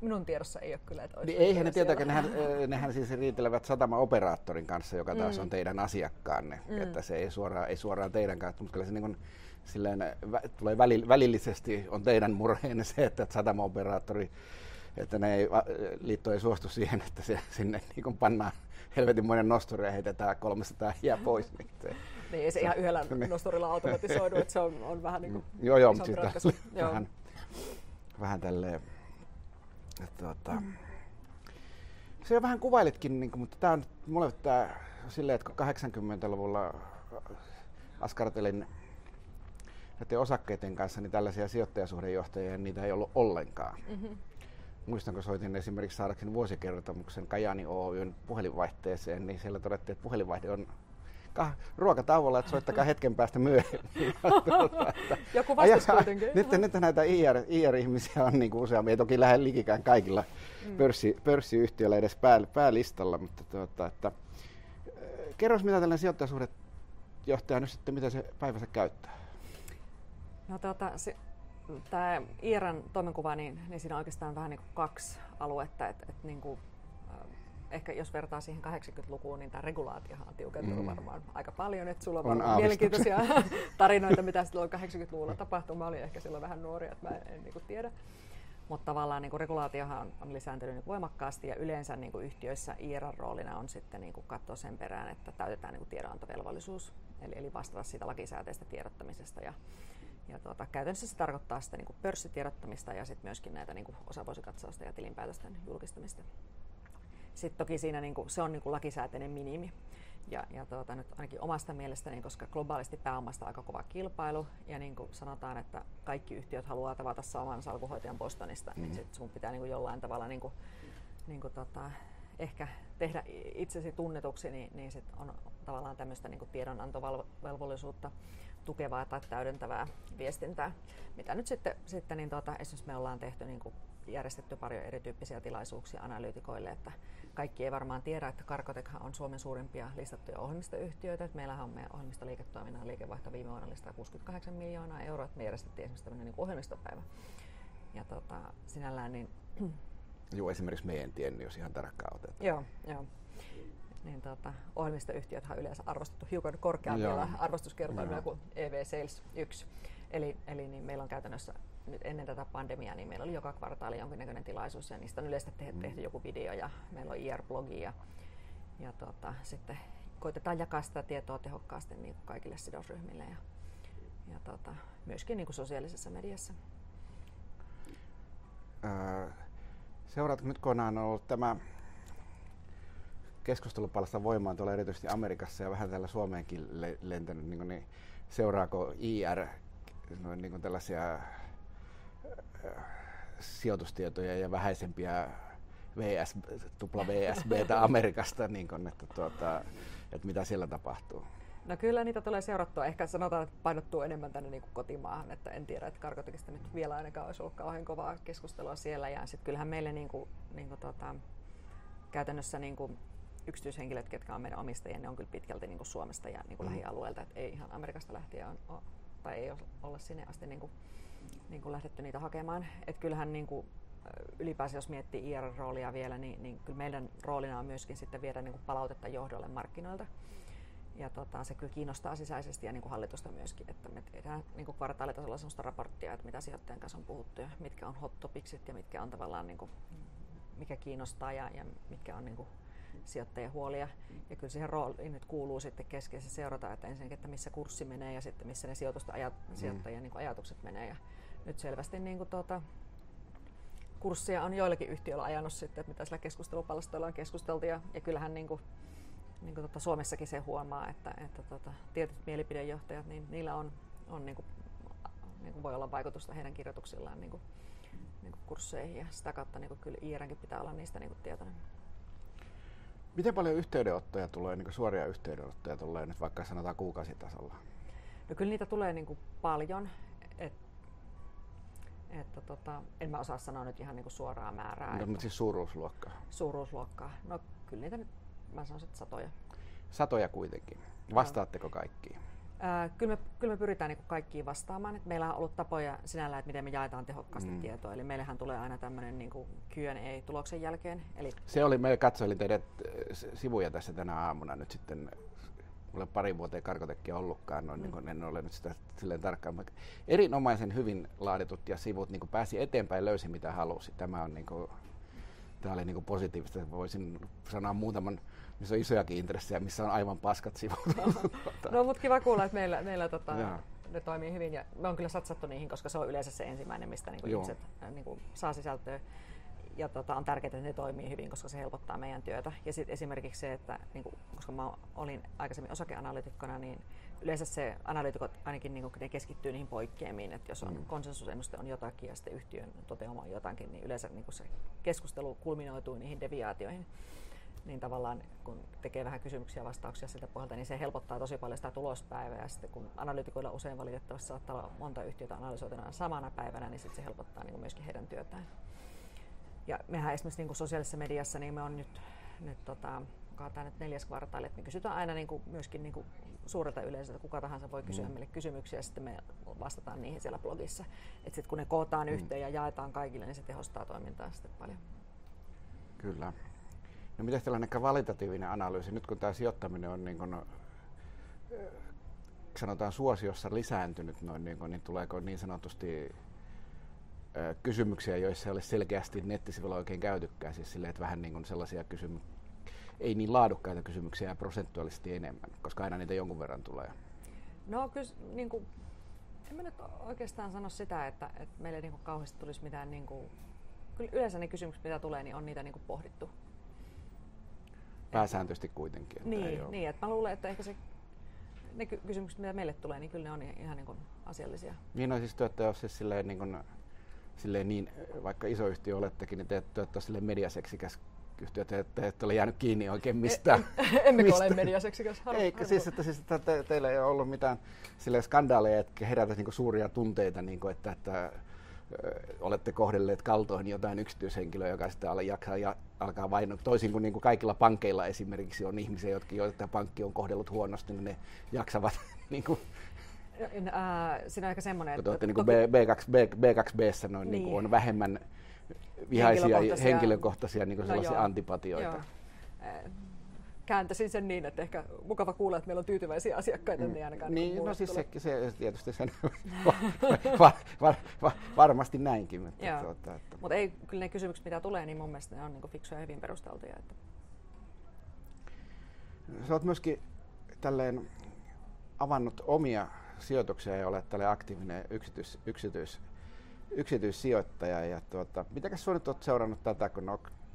minun tiedossa ei ole kyllä, että
olisi niin Eihän ne tietenkään, nehän, nehän siis riitelevät satama-operaattorin kanssa, joka taas mm. on teidän asiakkaanne, mm. että se ei suoraan, ei suoraan teidän kanssa, mutta kyllä se niin kuin, silleen, vä, tulee välillisesti on teidän murheenne se, että satama-operaattori että ne ei, liitto ei suostu siihen, että se, sinne niin pannaan helvetinmoinen nosturi ja heitetään 300 jää pois. Niin, se,
niin ei se, se ihan yhdellä niin. nosturilla automatisoidu, että se on, on vähän niin kuin
Joo, joo, mutta siis vähän, vähän tälleen, että, tuota, mm. Se jo vähän kuvailitkin, niin kuin, mutta tämä on mulle tämä silleen, että kun 80-luvulla askartelin näiden osakkeiden kanssa, niin tällaisia sijoittajasuhdejohtajia, niitä ei ollut ollenkaan. Mm-hmm. Muistan, soitin esimerkiksi saadakseni vuosikertomuksen Kajani Oyn puhelinvaihteeseen, niin siellä todettiin, että puhelinvaihde on ruokatauolla, että soittakaa hetken päästä myöhemmin.
Joku vastus kuitenkin.
Nyt, nyt näitä IR, IR-ihmisiä on niin kuin useammin, ei toki lähde likikään kaikilla mm. pörssi, pörssiyhtiöillä edes pää, päälistalla, mutta tuota, että, kerros mitä tällainen sijoittajasuhdejohtaja nyt sitten, mitä se päivänsä käyttää?
No tuota, se, tämä IRN toimenkuva, niin, niin siinä on oikeastaan vähän niin kuin kaksi aluetta. Et, et niin kuin, äh, ehkä jos vertaa siihen 80-lukuun, niin tämä regulaatiohan on tiukentunut mm. varmaan aika paljon. Että sulla on, on mielenkiintoisia tarinoita, mitä silloin 80-luvulla tapahtui. Mä olin ehkä silloin vähän nuori, että mä en, en niin kuin tiedä. Mutta tavallaan niin kuin regulaatiohan on, on lisääntynyt niin voimakkaasti ja yleensä niin kuin yhtiöissä IRN roolina on sitten niin kuin katsoa sen perään, että täytetään niin kuin tiedonantovelvollisuus, eli, eli vastata siitä lakisääteistä tiedottamisesta. Ja, ja tuota, käytännössä se tarkoittaa sitä niin kuin pörssitiedottamista ja sitten myöskin näitä niin kuin osavuosikatsausta ja tilinpäätösten julkistamista. Sitten toki siinä niin kuin, se on niin kuin lakisääteinen minimi. Ja, ja tuota, nyt ainakin omasta mielestäni, koska globaalisti pääomasta aika kova kilpailu, ja niin kuin sanotaan, että kaikki yhtiöt haluaa tavata saman salkuhoitajan Bostonista, niin mm. niin sit sun pitää niin kuin jollain tavalla niin kuin, niin kuin tota, ehkä tehdä itsesi tunnetuksi, niin, niin sit on tavallaan tämmöistä niin tiedonantovelvollisuutta tukevaa tai täydentävää viestintää, mitä nyt sitten, sitten niin tuota, esimerkiksi me ollaan tehty niin kuin järjestetty paljon erityyppisiä tilaisuuksia analyytikoille, että kaikki ei varmaan tiedä, että Karkotekhan on Suomen suurimpia listattuja ohjelmistoyhtiöitä. Meillähän on meidän ohjelmistoliiketoiminnan liikevaihto viime vuonna listaa 68 miljoonaa euroa, että me järjestettiin esimerkiksi tämmöinen niin ohjelmistopäivä. Ja tota, sinällään niin...
Joo, esimerkiksi meidän tiennyt, jos ihan tarkkaan otetaan.
Joo, joo niin tota, ohjelmistoyhtiöt on yleensä arvostettu hiukan korkeammilla arvostuskertoimilla kuin EV Sales 1. Eli, eli niin meillä on käytännössä nyt ennen tätä pandemiaa, niin meillä oli joka kvartaali jonkinnäköinen tilaisuus ja niistä on yleensä tehty, tehty joku video ja meillä on IR-blogi ja, ja tota, sitten koitetaan jakaa sitä tietoa tehokkaasti niin kuin kaikille sidosryhmille ja, ja tota, myöskin niin kuin sosiaalisessa mediassa.
Öö, seuraatko nyt kun on ollut tämä keskustelupalasta voimaan tuolla erityisesti Amerikassa ja vähän täällä Suomeenkin lentänyt, niin, niin seuraako IR noin niin kuin tällaisia äh, sijoitustietoja ja vähäisempiä VS, tupla VSB Amerikasta, niin kuin, että, tuota, että mitä siellä tapahtuu?
No kyllä niitä tulee seurattua. Ehkä sanotaan, että painottuu enemmän tänne niin kuin kotimaahan. Että en tiedä, että Karkotekista nyt vielä ainakaan olisi ollut kauhean kovaa keskustelua siellä. Ja sitten kyllähän meille niin kuin, niin kuin, tota, käytännössä niin kuin, yksityishenkilöt, ketkä on meidän omistajia, ne on kyllä pitkälti niin kuin Suomesta ja niin kuin mm. lähialueelta, että ei ihan Amerikasta lähtien on, on, tai ei olla sinne asti niin kuin, niin kuin lähdetty niitä hakemaan. Et kyllähän niin kuin, ylipäänsä jos miettii IR-roolia vielä, niin, niin kyllä meidän roolina on myöskin sitten viedä niin kuin palautetta johdolle markkinoilta. Ja tota, se kyllä kiinnostaa sisäisesti ja niin kuin hallitusta myöskin, että me tehdään niin kuin kvartaalitasolla sellaista raporttia, että mitä sijoittajien kanssa on puhuttu ja mitkä on hot topicsit ja mitkä on tavallaan niin kuin, mikä kiinnostaa ja, ja mitkä on niin kuin sijoittajien huolia. Ja kyllä siihen rooliin nyt kuuluu sitten keskeisesti seurata, että ensinnäkin, että missä kurssi menee ja sitten missä ne sijoitusta ajat, mm. sijoittajien niin ajatukset menee. Ja nyt selvästi niin kuin tuota, kurssia on joillakin yhtiöillä ajanut sitten, että mitä sillä keskustelupalstoilla on keskusteltu. Ja, ja kyllähän niin kuin, niin kuin tuota, Suomessakin se huomaa, että, että tuota, tietyt mielipidejohtajat, niin niillä on, on niin kuin, niin kuin voi olla vaikutusta heidän kirjoituksillaan niin kuin, niin kuin kursseihin ja sitä kautta niin kuin kyllä IRNkin pitää olla niistä niin kuin tietoinen.
Miten paljon yhteydenottoja tulee, niin suoria yhteydenottoja tulee nyt vaikka sanotaan kuukausitasolla?
No kyllä niitä tulee niin kuin paljon. Et, että tota, en mä osaa sanoa nyt ihan niin kuin suoraa määrää.
No, mutta siis suuruusluokkaa?
Suuruusluokkaa. No kyllä niitä nyt, mä sanoisin, että satoja.
Satoja kuitenkin. Vastaatteko kaikkiin?
Kyllä, me, kyllä me pyritään niin kaikkiin vastaamaan. Et meillä on ollut tapoja sinällä, että miten me jaetaan tehokkaasti mm. tietoa. Eli meillähän tulee aina tämmöinen niin Q&A-tuloksen jälkeen. Eli...
Se oli, me katsoilin teidän sivuja tässä tänä aamuna nyt sitten mulla pari vuoteen karkotekkiä ollutkaan, noin, mm. niin en ole nyt sitä silleen tarkkaan. Erinomaisen hyvin laaditut ja sivut niin pääsi eteenpäin, löysi mitä halusi. Tämä on niin kuin, tämä oli niin kuin positiivista. Voisin sanoa muutaman missä on isojakin intressejä, missä on aivan paskat sivut.
no mutta kiva kuulla, että meillä, meillä tota, ne toimii hyvin ja me on kyllä satsattu niihin, koska se on yleensä se ensimmäinen, mistä niin ihmiset äh, niin kuin, saa sisältöä. ja tota, on tärkeää, että ne toimii hyvin, koska se helpottaa meidän työtä. Ja sitten esimerkiksi se, että niin kuin, koska mä olin aikaisemmin osakeanalyytikkona, niin yleensä se analyytikot ainakin niin kuin, ne keskittyy niihin poikkeamiin, että jos on mm. konsensusennuste on jotakin ja sitten yhtiön toteuma on jotakin, niin yleensä niin se keskustelu kulminoituu niihin deviaatioihin niin tavallaan kun tekee vähän kysymyksiä ja vastauksia siltä pohjalta, niin se helpottaa tosi paljon sitä tulospäivää. Ja sitten kun analytikoilla usein valitettavasti saattaa olla monta yhtiötä analysoituna samana päivänä, niin sitten se helpottaa niin kuin myöskin heidän työtään. Ja mehän esimerkiksi niin kuin sosiaalisessa mediassa, niin me on nyt, nyt tota, tämä nyt neljäs kvartaali, että me kysytään aina niin kuin, myöskin niin kuin suurelta yleisöltä, kuka tahansa voi kysyä mm. meille kysymyksiä ja sitten me vastataan niihin siellä blogissa. Että sitten kun ne kootaan mm. yhteen ja jaetaan kaikille, niin se tehostaa toimintaa sitten paljon.
Kyllä. No miten tällainen kvalitatiivinen analyysi, nyt kun tämä sijoittaminen on niin kuin, sanotaan suosiossa lisääntynyt, noin, niin, kuin, niin tuleeko niin sanotusti kysymyksiä, joissa ei ole selkeästi nettisivuilla oikein käytykään, siis silleen, että vähän niin kuin sellaisia kysymyksiä, ei niin laadukkaita kysymyksiä ja prosentuaalisesti enemmän, koska aina niitä jonkun verran tulee.
No kyllä, niin kuin, en mä nyt oikeastaan sano sitä, että, että meille niin kuin kauheasti tulisi mitään, niin kuin, kyllä yleensä ne kysymykset, mitä tulee, niin on niitä niin kuin pohdittu
pääsääntöisesti kuitenkin.
Että niin, niin, että mä luulen, että ehkä se, ne kysymykset, mitä meille tulee, niin kyllä ne on ihan niin kuin asiallisia.
Niin on siis te olette siis silleen, niin, kuin, silleen niin, vaikka iso yhtiö olettekin, niin te, te olette silleen mediaseksikäs yhtiö, te, te ette ole jäänyt kiinni oikein mistään.
E, emmekö mistä. ole mediaseksikäs?
Eikä siis, että, siis, että te, teillä ei ole ollut mitään skandaaleja, että herätä niin suuria tunteita, niin kuin, että, että olette kohdelleet kaltoihin jotain yksityishenkilöä, joka al- jaksaa ja alkaa vain, toisin kuin, niin kuin kaikilla pankeilla esimerkiksi on ihmisiä, jotka, joita pankki on kohdellut huonosti, niin ne jaksavat niin kuin,
Uh, siinä on ehkä semmoinen,
että... Olette, niin kuin B2, B, B2Bssä noin, niin. Niin kuin on vähemmän vihaisia henkilökohtaisia, henkilökohtaisia niin kuin no sellaisia joo, antipatioita. Joo
kääntäisin sen niin, että ehkä mukava kuulla, että meillä on tyytyväisiä asiakkaita, niin ainakaan
niin, niin no siis se, se, tietysti sen var, var, var, varmasti näinkin.
Mutta, tuota, että... Mut ei, kyllä ne kysymykset, mitä tulee, niin mun mielestä ne on niin fiksuja ja hyvin perusteltuja. Että...
Sä oot myöskin tälleen avannut omia sijoituksia ja olet tälle aktiivinen yksityis, yksityis, yksityissijoittaja. Ja tuota, mitäkäs sinä nyt olet seurannut tätä, kun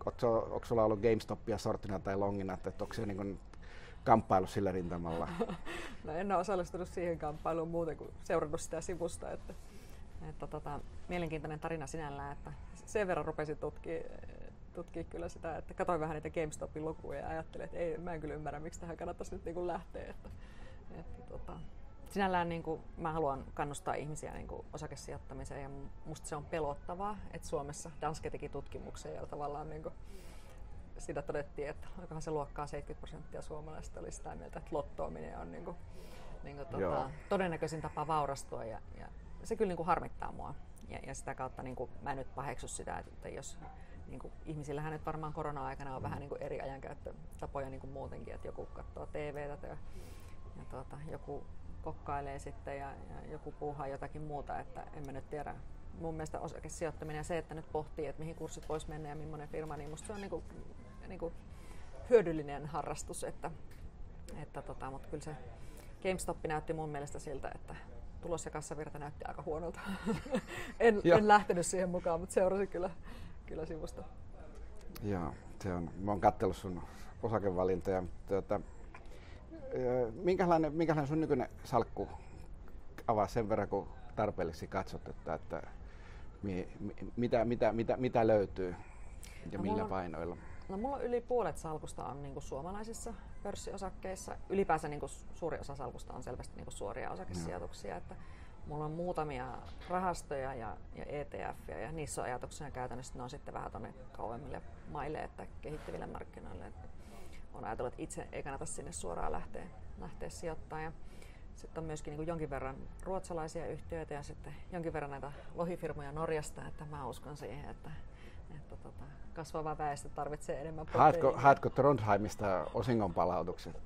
onko sulla ollut GameStopia sortina tai longina, että onko se niin kamppailu sillä rintamalla?
no en ole osallistunut siihen kamppailuun muuten kuin seurannut sitä sivusta. Että, että tota, mielenkiintoinen tarina sinällään, että sen verran rupesin tutkimaan tutkia kyllä sitä, että katsoin vähän niitä GameStopin lukuja ja ajattelin, että ei, mä en kyllä ymmärrä, miksi tähän kannattaisi nyt niin lähteä. Että, että, tota, sinällään niin kuin, mä haluan kannustaa ihmisiä niin kuin osakesijoittamiseen ja musta se on pelottavaa, että Suomessa Danske teki tutkimuksen ja tavallaan niin kuin, siinä todettiin, että onkohan se luokkaa 70 prosenttia suomalaisista oli sitä mieltä, että lottoaminen on niin kuin, niin kuin, tuota, todennäköisin tapa vaurastua ja, ja se kyllä niin kuin harmittaa mua. Ja, ja sitä kautta niin kuin, mä en nyt paheksu sitä, että jos niin kuin, ihmisillähän nyt varmaan korona-aikana on vähän niin kuin eri ajankäyttötapoja niin kuin muutenkin, että joku katsoo TVtä ja, ja tuota, joku kokkailee sitten ja, ja joku puuhaa jotakin muuta, että en mä nyt tiedä. Mun mielestä osakesijoittaminen ja se, että nyt pohtii, että mihin kurssit voisi mennä ja millainen firma, niin musta se on niinku, niinku hyödyllinen harrastus, että, että tota, mutta kyllä se GameStop näytti mun mielestä siltä, että tulos ja kassavirta näytti aika huonolta. en, en lähtenyt siihen mukaan, mutta seurasin kyllä, kyllä sivusta.
Joo, se on. Mä oon katsellut sun osakevalintoja. Tuota, minkälainen, minkälainen sun nykyinen salkku avaa sen verran, kun tarpeellisesti katsot, että, että mi, mitä, mitä, mitä, mitä löytyy ja no, millä on, painoilla?
No mulla on yli puolet salkusta on niin suomalaisissa pörssiosakkeissa. Ylipäänsä niin suuri osa salkusta on selvästi niin suoria osakesijoituksia. No. Että mulla on muutamia rahastoja ja, ja ETF ja niissä on ajatuksena käytännössä ne on sitten vähän tuonne kauemmille maille, että kehittyville markkinoille. Että on ajatellut, että itse ei kannata sinne suoraan lähteä, lähteä sijoittamaan. Ja sitten on myöskin niin jonkin verran ruotsalaisia yhtiöitä ja sitten jonkin verran näitä lohifirmoja Norjasta, että mä uskon siihen, että, että tota, kasvava väestö tarvitsee enemmän
Haetko, haetko Trondheimista osingon palautukset?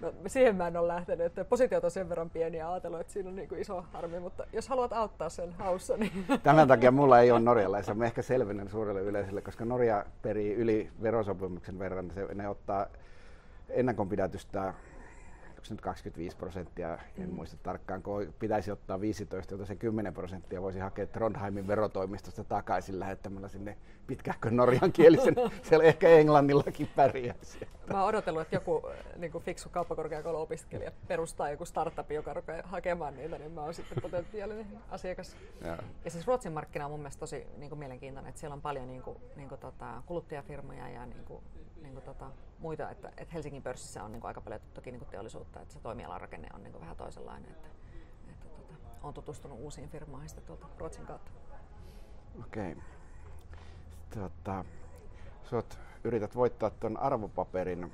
No, siihen mä en ole lähtenyt, että positiot on sen verran pieniä ja ajatellut, että siinä on niin kuin iso harmi, mutta jos haluat auttaa sen haussa, niin...
Tämän takia mulla ei ole norjalaisia. Mä ehkä selvennän suurelle yleisölle, koska Norja perii yli verosopimuksen verran. Se, ne ottaa ennakonpidätystä se nyt 25 prosenttia, en mm. muista tarkkaan, kun pitäisi ottaa 15, jota se 10 prosenttia voisi hakea Trondheimin verotoimistosta takaisin lähettämällä sinne pitkähkön norjankielisen, siellä ehkä englannillakin pärjäisi.
Mä oon odotellut, että joku niin kuin fiksu kauppakorkeakouluopiskelija perustaa joku startup, joka rupeaa hakemaan niitä, niin mä oon sitten potentiaalinen asiakas. Ja, ja siis Ruotsin markkina on mun mielestä tosi niin kuin mielenkiintoinen, että siellä on paljon niin kuin, niin kuin, tota, kuluttajafirmoja ja niin kuin, niin kuin, tota, muita, että, että Helsingin pörssissä on niin kuin, aika paljon toki niin kuin teollisuutta, että se toimialan rakenne on niin kuin, vähän toisenlainen. Että, että, tota, olen tutustunut uusiin firmoihin tuolta Ruotsin kautta.
Okei. Okay. Tota, sut yrität voittaa tuon arvopaperin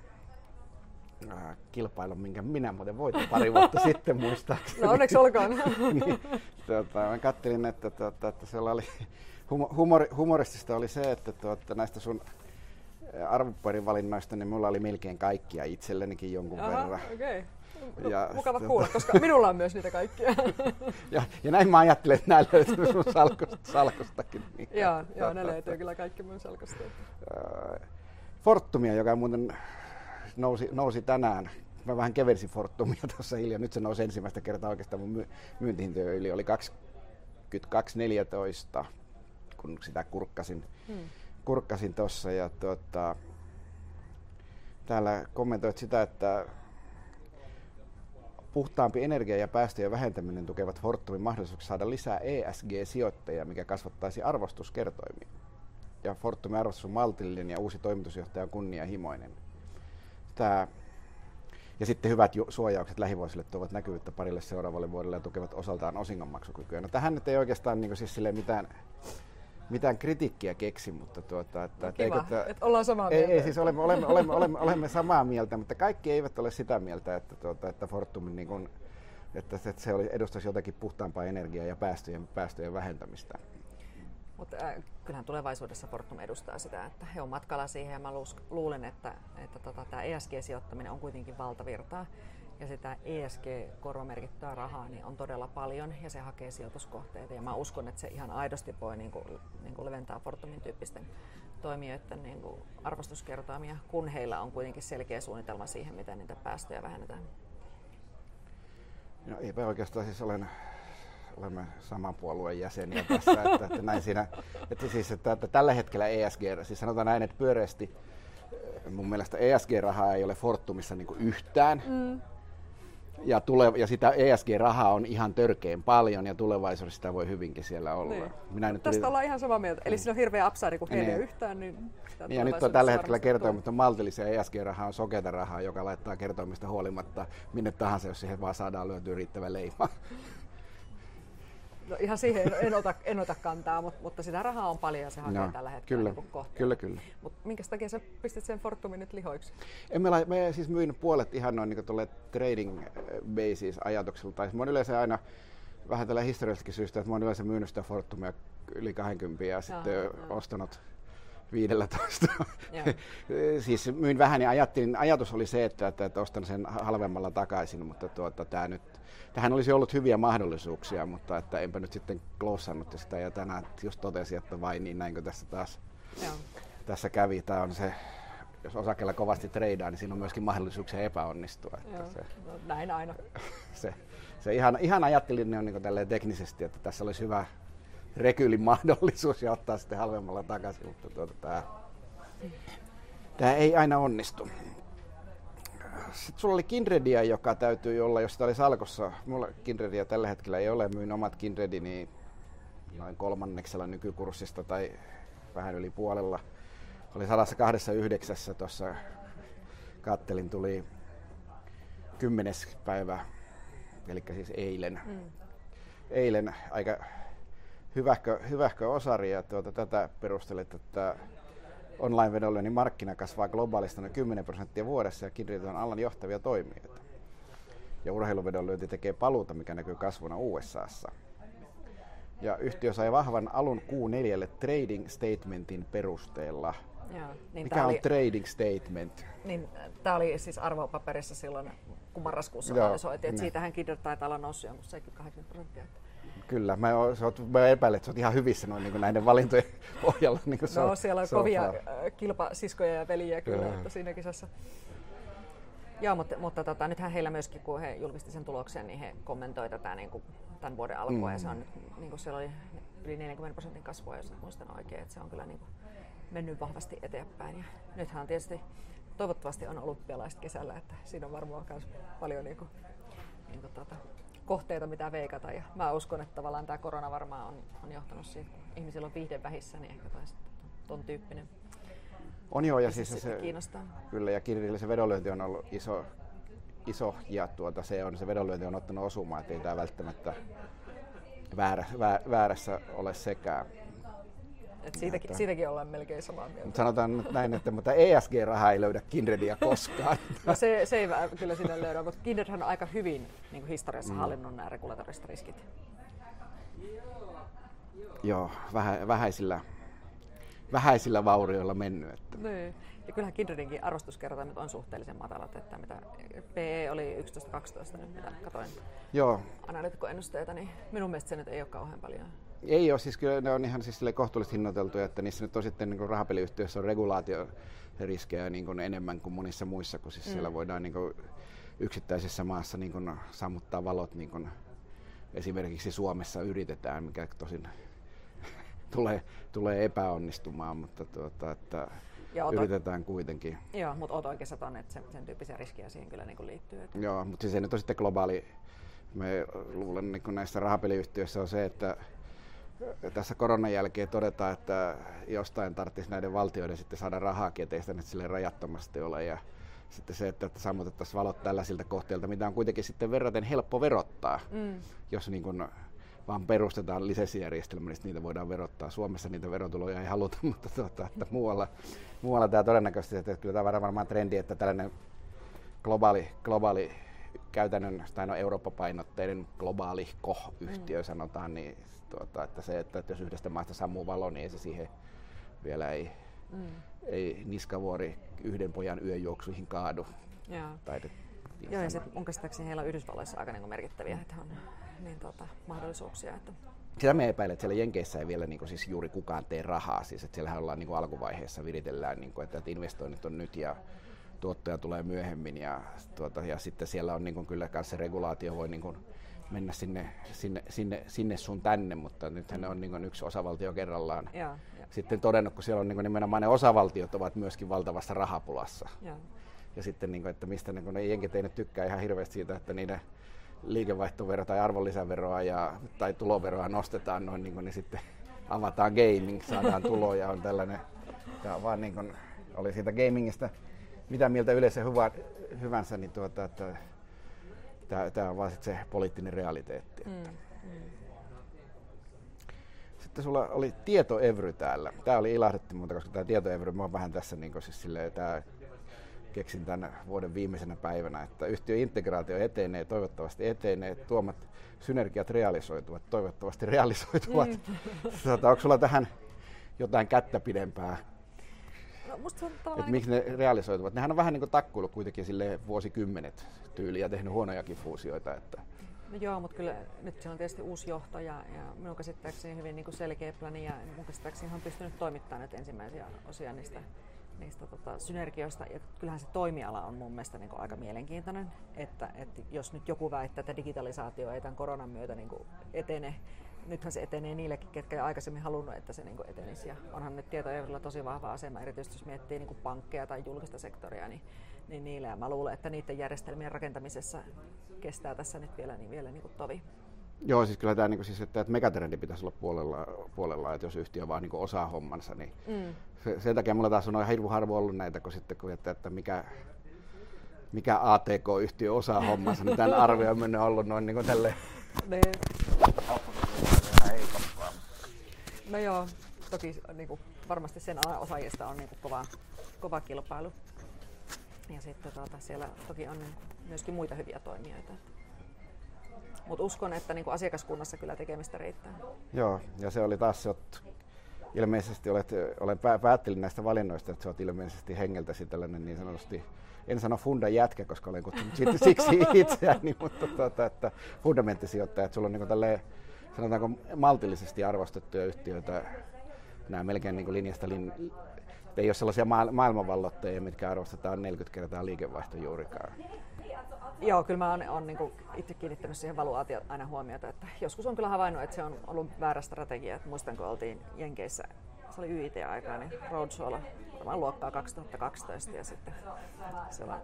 äh, kilpailun, minkä minä muuten voitin pari vuotta sitten muistaakseni.
No onneksi olkoon.
niin, tota, mä kattelin, että, tota, että siellä oli humor, humoristista oli se, että tuota, näistä sun arvopaperin valinnoista, niin mulla oli melkein kaikkia itsellenikin jonkun Aha, verran.
Okay. No, ja mukava sitten... kuulla, koska minulla on myös niitä kaikkia.
ja, ja näin mä ajattelen, että nämä löytyy sun salkusta, salkustakin.
Niin, joo, joo, ne löytyy kyllä kaikki mun salkusta.
Fortumia, joka muuten nousi, nousi tänään. Mä vähän kevensin Fortumia tuossa hiljaa. Nyt se nousi ensimmäistä kertaa oikeastaan mun myyntihintojen yli. Oli 22.14, kun sitä kurkkasin. Hmm kurkkasin tuossa ja tuota, täällä kommentoit sitä, että puhtaampi energia ja päästöjen vähentäminen tukevat Fortumin mahdollisuuksia saada lisää ESG-sijoittajia, mikä kasvattaisi arvostuskertoimia. Ja Fortumin arvostus on maltillinen ja uusi toimitusjohtaja on kunnianhimoinen. Tämä ja sitten hyvät suojaukset lähivuosille tuovat näkyvyyttä parille seuraavalle vuodelle ja tukevat osaltaan osingonmaksukykyä. No tähän nyt ei oikeastaan niin siis mitään mitään kritiikkiä keksi, mutta tuota, että,
no, kiva, että, että ollaan samaa mieltä.
Ei, ei siis olemme, olemme, olemme, olemme, olemme, samaa mieltä, mutta kaikki eivät ole sitä mieltä, että, tuota, että Fortum niin kuin, että, että se oli, edustaisi jotakin puhtaampaa energiaa ja päästöjen, päästöjen vähentämistä.
Mutta äh, kyllähän tulevaisuudessa Fortum edustaa sitä, että he on matkalla siihen ja mä luulen, että, että tota, tämä ESG-sijoittaminen on kuitenkin valtavirtaa ja sitä ESG-korvamerkittyä rahaa niin on todella paljon ja se hakee sijoituskohteita. Ja mä uskon, että se ihan aidosti voi niin kuin, niin kuin leventää Fortumin tyyppisten toimijoiden niin kuin arvostuskertoimia, kun heillä on kuitenkin selkeä suunnitelma siihen, miten niitä päästöjä vähennetään.
No eipä oikeastaan siis olen, olemme saman puolueen jäseniä tässä, että, että, näin siinä, että, siis, että, että tällä hetkellä ESG, siis sanotaan näin, että pyöreästi mun mielestä ESG-rahaa ei ole Fortumissa niin yhtään. Mm ja, tule, ja sitä ESG-rahaa on ihan törkeen paljon ja tulevaisuudessa sitä voi hyvinkin siellä olla. Niin.
Minä nyt Tästä tuli... ollaan ihan samaa mieltä. Eli siinä on hirveä upside, kun heillä niin. yhtään, niin
niin ja nyt on tällä hetkellä kertoimet on maltillisia ESG-rahaa on sokeita rahaa, joka laittaa kertoimista huolimatta minne tahansa, jos siihen vaan saadaan lyötyä riittävä leima.
No ihan siihen en ota, en ota kantaa, mutta, mutta sitä rahaa on paljon ja se hakee no, tällä hetkellä
kyllä, niin kohtia. Kyllä, kyllä.
Mutta minkä takia sä pistit sen Fortumin nyt lihoiksi?
En me, me siis myin puolet ihan noin niin trading äh, basis ajatuksella. Tai mä oon yleensä aina vähän tällä historiallisestakin syystä, että mä oon yleensä myynyt sitä Fortumia yli 20 ja sitten Aha, ostanut 15. siis myin vähän ja ajattelin, ajatus oli se, että, että, että ostan sen halvemmalla takaisin, mutta tuota, tämä nyt tähän olisi ollut hyviä mahdollisuuksia, mutta että enpä nyt sitten klossannut sitä ja tänään just totesin, että vain niin näinkö tässä taas Joo. tässä kävi. Tämä on se, jos osakella kovasti treidaa, niin siinä on myöskin mahdollisuuksia epäonnistua.
Että se, no, näin aina.
Se, se ihan, ihan ajattelin ne on niin teknisesti, että tässä olisi hyvä rekylin mahdollisuus ja ottaa sitten halvemmalla takaisin, mutta tuota, tämä, tämä ei aina onnistu. Sitten sulla oli Kindredia, joka täytyy olla, jos sitä oli salkossa. Mulla Kindredia tällä hetkellä ei ole. Myin omat Kindredini noin kolmanneksella nykykurssista tai vähän yli puolella. Oli 129 tuossa kattelin, tuli 10. päivä, eli siis eilen. Mm. Eilen aika hyvähkö, hyvähkö osari ja tuota, tätä perustelet, että online-vedolle, niin markkina kasvaa globaalisti noin 10 prosenttia vuodessa ja Kindred on alan johtavia toimijoita. Ja urheiluvedonlyönti tekee paluuta, mikä näkyy kasvuna USAssa. Ja yhtiö sai vahvan alun Q4 trading statementin perusteella. Joo, niin Mikä on oli, trading statement?
Niin, tämä oli siis arvopaperissa silloin, kun marraskuussa analysoitiin, että siitähän Kindred taitaa olla noussut jonkun 70 prosenttia.
Kyllä, mä, oot, mä epäilen, että sä oot ihan hyvissä noin niin näiden valintojen pohjalla. Niin
no, so, siellä on so kovia far. Kilpasiskoja ja veliä kyllä, kyllä. Että siinä kisassa. Joo, mutta, mutta tota, nythän heillä myöskin, kun he julkisti sen tuloksen, niin he kommentoi tätä niin kuin tämän vuoden alkua, mm. ja se on niin kuin siellä oli yli 40 prosentin kasvua, jos muistan oikein, että se on kyllä niin kuin mennyt vahvasti eteenpäin. Ja nythän on tietysti, toivottavasti on olympialaiset kesällä, että siinä on varmaan myös paljon niin kuin, niin kuin tuota, kohteita, mitä veikata. Ja mä uskon, että tavallaan tämä korona varmaan on, on johtanut siihen, kun ihmisillä on viihde vähissä, niin ehkä taisi ton tyyppinen
on joo, ja siis
se, kiinnostaa.
Kyllä, ja Kirille se vedonlyönti on ollut iso, iso ja tuota, se, on, se vedonlyönti on ottanut osumaan, että ei tämä välttämättä väärä, vä, väärässä ole sekään.
Et siitäkin, että, siitäkin ollaan melkein samaa mieltä.
Mutta sanotaan nyt näin, että mutta ESG-raha ei löydä Kindredia koskaan.
no se, se ei kyllä sinne löydä, mutta Kindredhän on aika hyvin niin kuin historiassa mm. hallinnut nämä regulatoriset riskit.
Joo, vähä, vähäisillä, vähäisillä vaurioilla mennyt. Että.
Niin. Ja kyllähän Kindredinkin arvostuskertoimet on suhteellisen matalat, että mitä PE oli 11-12 nyt, mitä katoin
Joo.
analyytikkoennusteita, niin minun mielestä se nyt ei ole kauhean paljon.
Ei ole, siis kyllä ne on ihan siis kohtuullisesti hinnoiteltuja, että niissä nyt on sitten niin rahapeliyhtiöissä on regulaatioriskejä niin kuin enemmän kuin monissa muissa, kun siis mm. siellä voidaan niin kuin yksittäisessä maassa niin kuin sammuttaa valot niin kuin esimerkiksi Suomessa yritetään, mikä tosin tulee, tulee epäonnistumaan, mutta tuota, että ja yritetään kuitenkin.
Joo, mutta olet oikeassa ton, että sen, sen tyyppisiä riskejä siihen kyllä niin kuin liittyy. Että...
Joo, mutta siis se nyt on sitten globaali, me luulen niin näissä rahapeliyhtiöissä on se, että tässä koronan jälkeen todetaan, että jostain tarvitsisi näiden valtioiden sitten saada rahaa, ettei sitä nyt sille rajattomasti ole. Ja sitten se, että sammutettaisiin valot tällaisilta kohteilta, mitä on kuitenkin sitten verraten helppo verottaa, mm. jos niin kuin vaan perustetaan lisenssijärjestelmä, niin niitä voidaan verottaa. Suomessa niitä verotuloja ei haluta, mutta tuota, että muualla, muualla tämä todennäköisesti, että kyllä tämä varmaan trendi, että tällainen globaali, globaali käytännön, tai no Eurooppa-painotteinen globaali koh-yhtiö mm. sanotaan, niin tuota, että se, että jos yhdestä maasta sammuu valo, niin ei se siihen vielä ei, mm. ei niskavuori yhden pojan yöjuoksuihin kaadu.
Joo. Joo, ja sitten mun käsittääkseni heillä on Yhdysvalloissa aika niin merkittäviä, että on niin tota, mahdollisuuksia. Että...
Sitä me epäilen, että siellä Jenkeissä ei vielä niin kuin, siis juuri kukaan tee rahaa. Siis, että siellähän ollaan niin kuin, alkuvaiheessa, viritellään, niin kuin, että, että investoinnit on nyt ja tuottoja tulee myöhemmin. Ja, tuota, ja sitten siellä on niin kuin, kyllä se regulaatio voi niin kuin, mennä sinne, sinne, sinne, sinne sun tänne, mutta nythän ne on niin yksi osavaltio kerrallaan. Ja, ja. Sitten todennut, kun siellä on niin nimenomaan ne osavaltiot ovat myöskin valtavassa rahapulassa. Ja, ja sitten, niin kuin, että mistä niin kuin, ne jenkit ei nyt tykkää ihan hirveästi siitä, että niiden liikevaihtovero tai arvonlisäveroa ja, tai tuloveroa nostetaan noin, niin, kuin, niin sitten avataan gaming, saadaan tuloja, on tällainen, on vaan niin kuin, oli siitä gamingista mitä mieltä yleensä hyvä, hyvänsä, niin tuota, että tämä, tämä on vaan se poliittinen realiteetti. Että. Mm, mm. Sitten sulla oli tietoevry täällä. Tämä oli ilahdetti muuta, koska tämä tietoevry, mä oon vähän tässä niin siis silleen, tämä keksin tämän vuoden viimeisenä päivänä, että yhtiöintegraatio etenee, toivottavasti etenee, tuomat synergiat realisoituvat, toivottavasti realisoituvat. Mm. Tota, onko sulla tähän jotain kättä pidempää?
Musta
että niin... miksi ne realisoituvat? Nehän on vähän niin kuin takkuillut kuitenkin sille vuosikymmenet tyyliin ja tehnyt huonojakin fuusioita. Että...
No joo, mutta kyllä nyt siellä on tietysti uusi johto ja, ja minun käsittääkseni hyvin niin kuin selkeä plani ja minun käsittääkseni on pystynyt toimittamaan nyt ensimmäisiä osia niistä niistä tota, synergioista. Ja kyllähän se toimiala on mun mielestä niin aika mielenkiintoinen, että, että jos nyt joku väittää, että digitalisaatio ei tämän koronan myötä niin etene, nythän se etenee niillekin, ketkä ei aikaisemmin halunnut, että se niin etenisi. Ja onhan nyt tietojenvillä tosi vahva asema, erityisesti jos miettii niin pankkeja tai julkista sektoria, niin, niin niille. Ja mä luulen, että niiden järjestelmien rakentamisessa kestää tässä nyt vielä, niin vielä niin kuin tovi.
Joo, siis kyllä tämä niin siis, että, että megatrendi pitäisi olla puolella, puolella, että jos yhtiö vaan niin osaa hommansa, niin mm. se, sen takia mulla taas on hirveän harvoin ollut näitä, kun sitten kun, että, että mikä, mikä ATK-yhtiö osaa hommansa, niin tämän arvio on mennyt ollut noin niin kuin tälleen. Niin.
No joo, toki niin kuin, varmasti sen alan osaajista on niin kuin, kova, kova kilpailu. Ja sitten tuota, siellä toki on myöskin muita hyviä toimijoita. Mutta uskon, että niin kuin asiakaskunnassa kyllä tekemistä riittää.
Joo, ja se oli taas, että ilmeisesti olet, olen päättelin näistä valinnoista, että sä olet ilmeisesti hengeltäsi tällainen niin sanotusti, en sano funda jätkä, koska olen kutsunut siksi itseäni, mutta tuota, että fundamenttisijoittaja, että sulla on niin tälleen, sanotaanko maltillisesti arvostettuja yhtiöitä, nämä melkein niin linjasta lin, ei ole sellaisia ma- maailmanvallottajia, mitkä arvostetaan 40 kertaa liikevaihto juurikaan.
Joo, kyllä mä oon, oon niin itse kiinnittänyt siihen valuaatio aina huomiota, että joskus on kyllä havainnut, että se on ollut väärä strategia. Että muistan, kun oltiin Jenkeissä, se oli YIT-aikaa, niin Roadshowlla varmaan luokkaa 2012 ja sitten on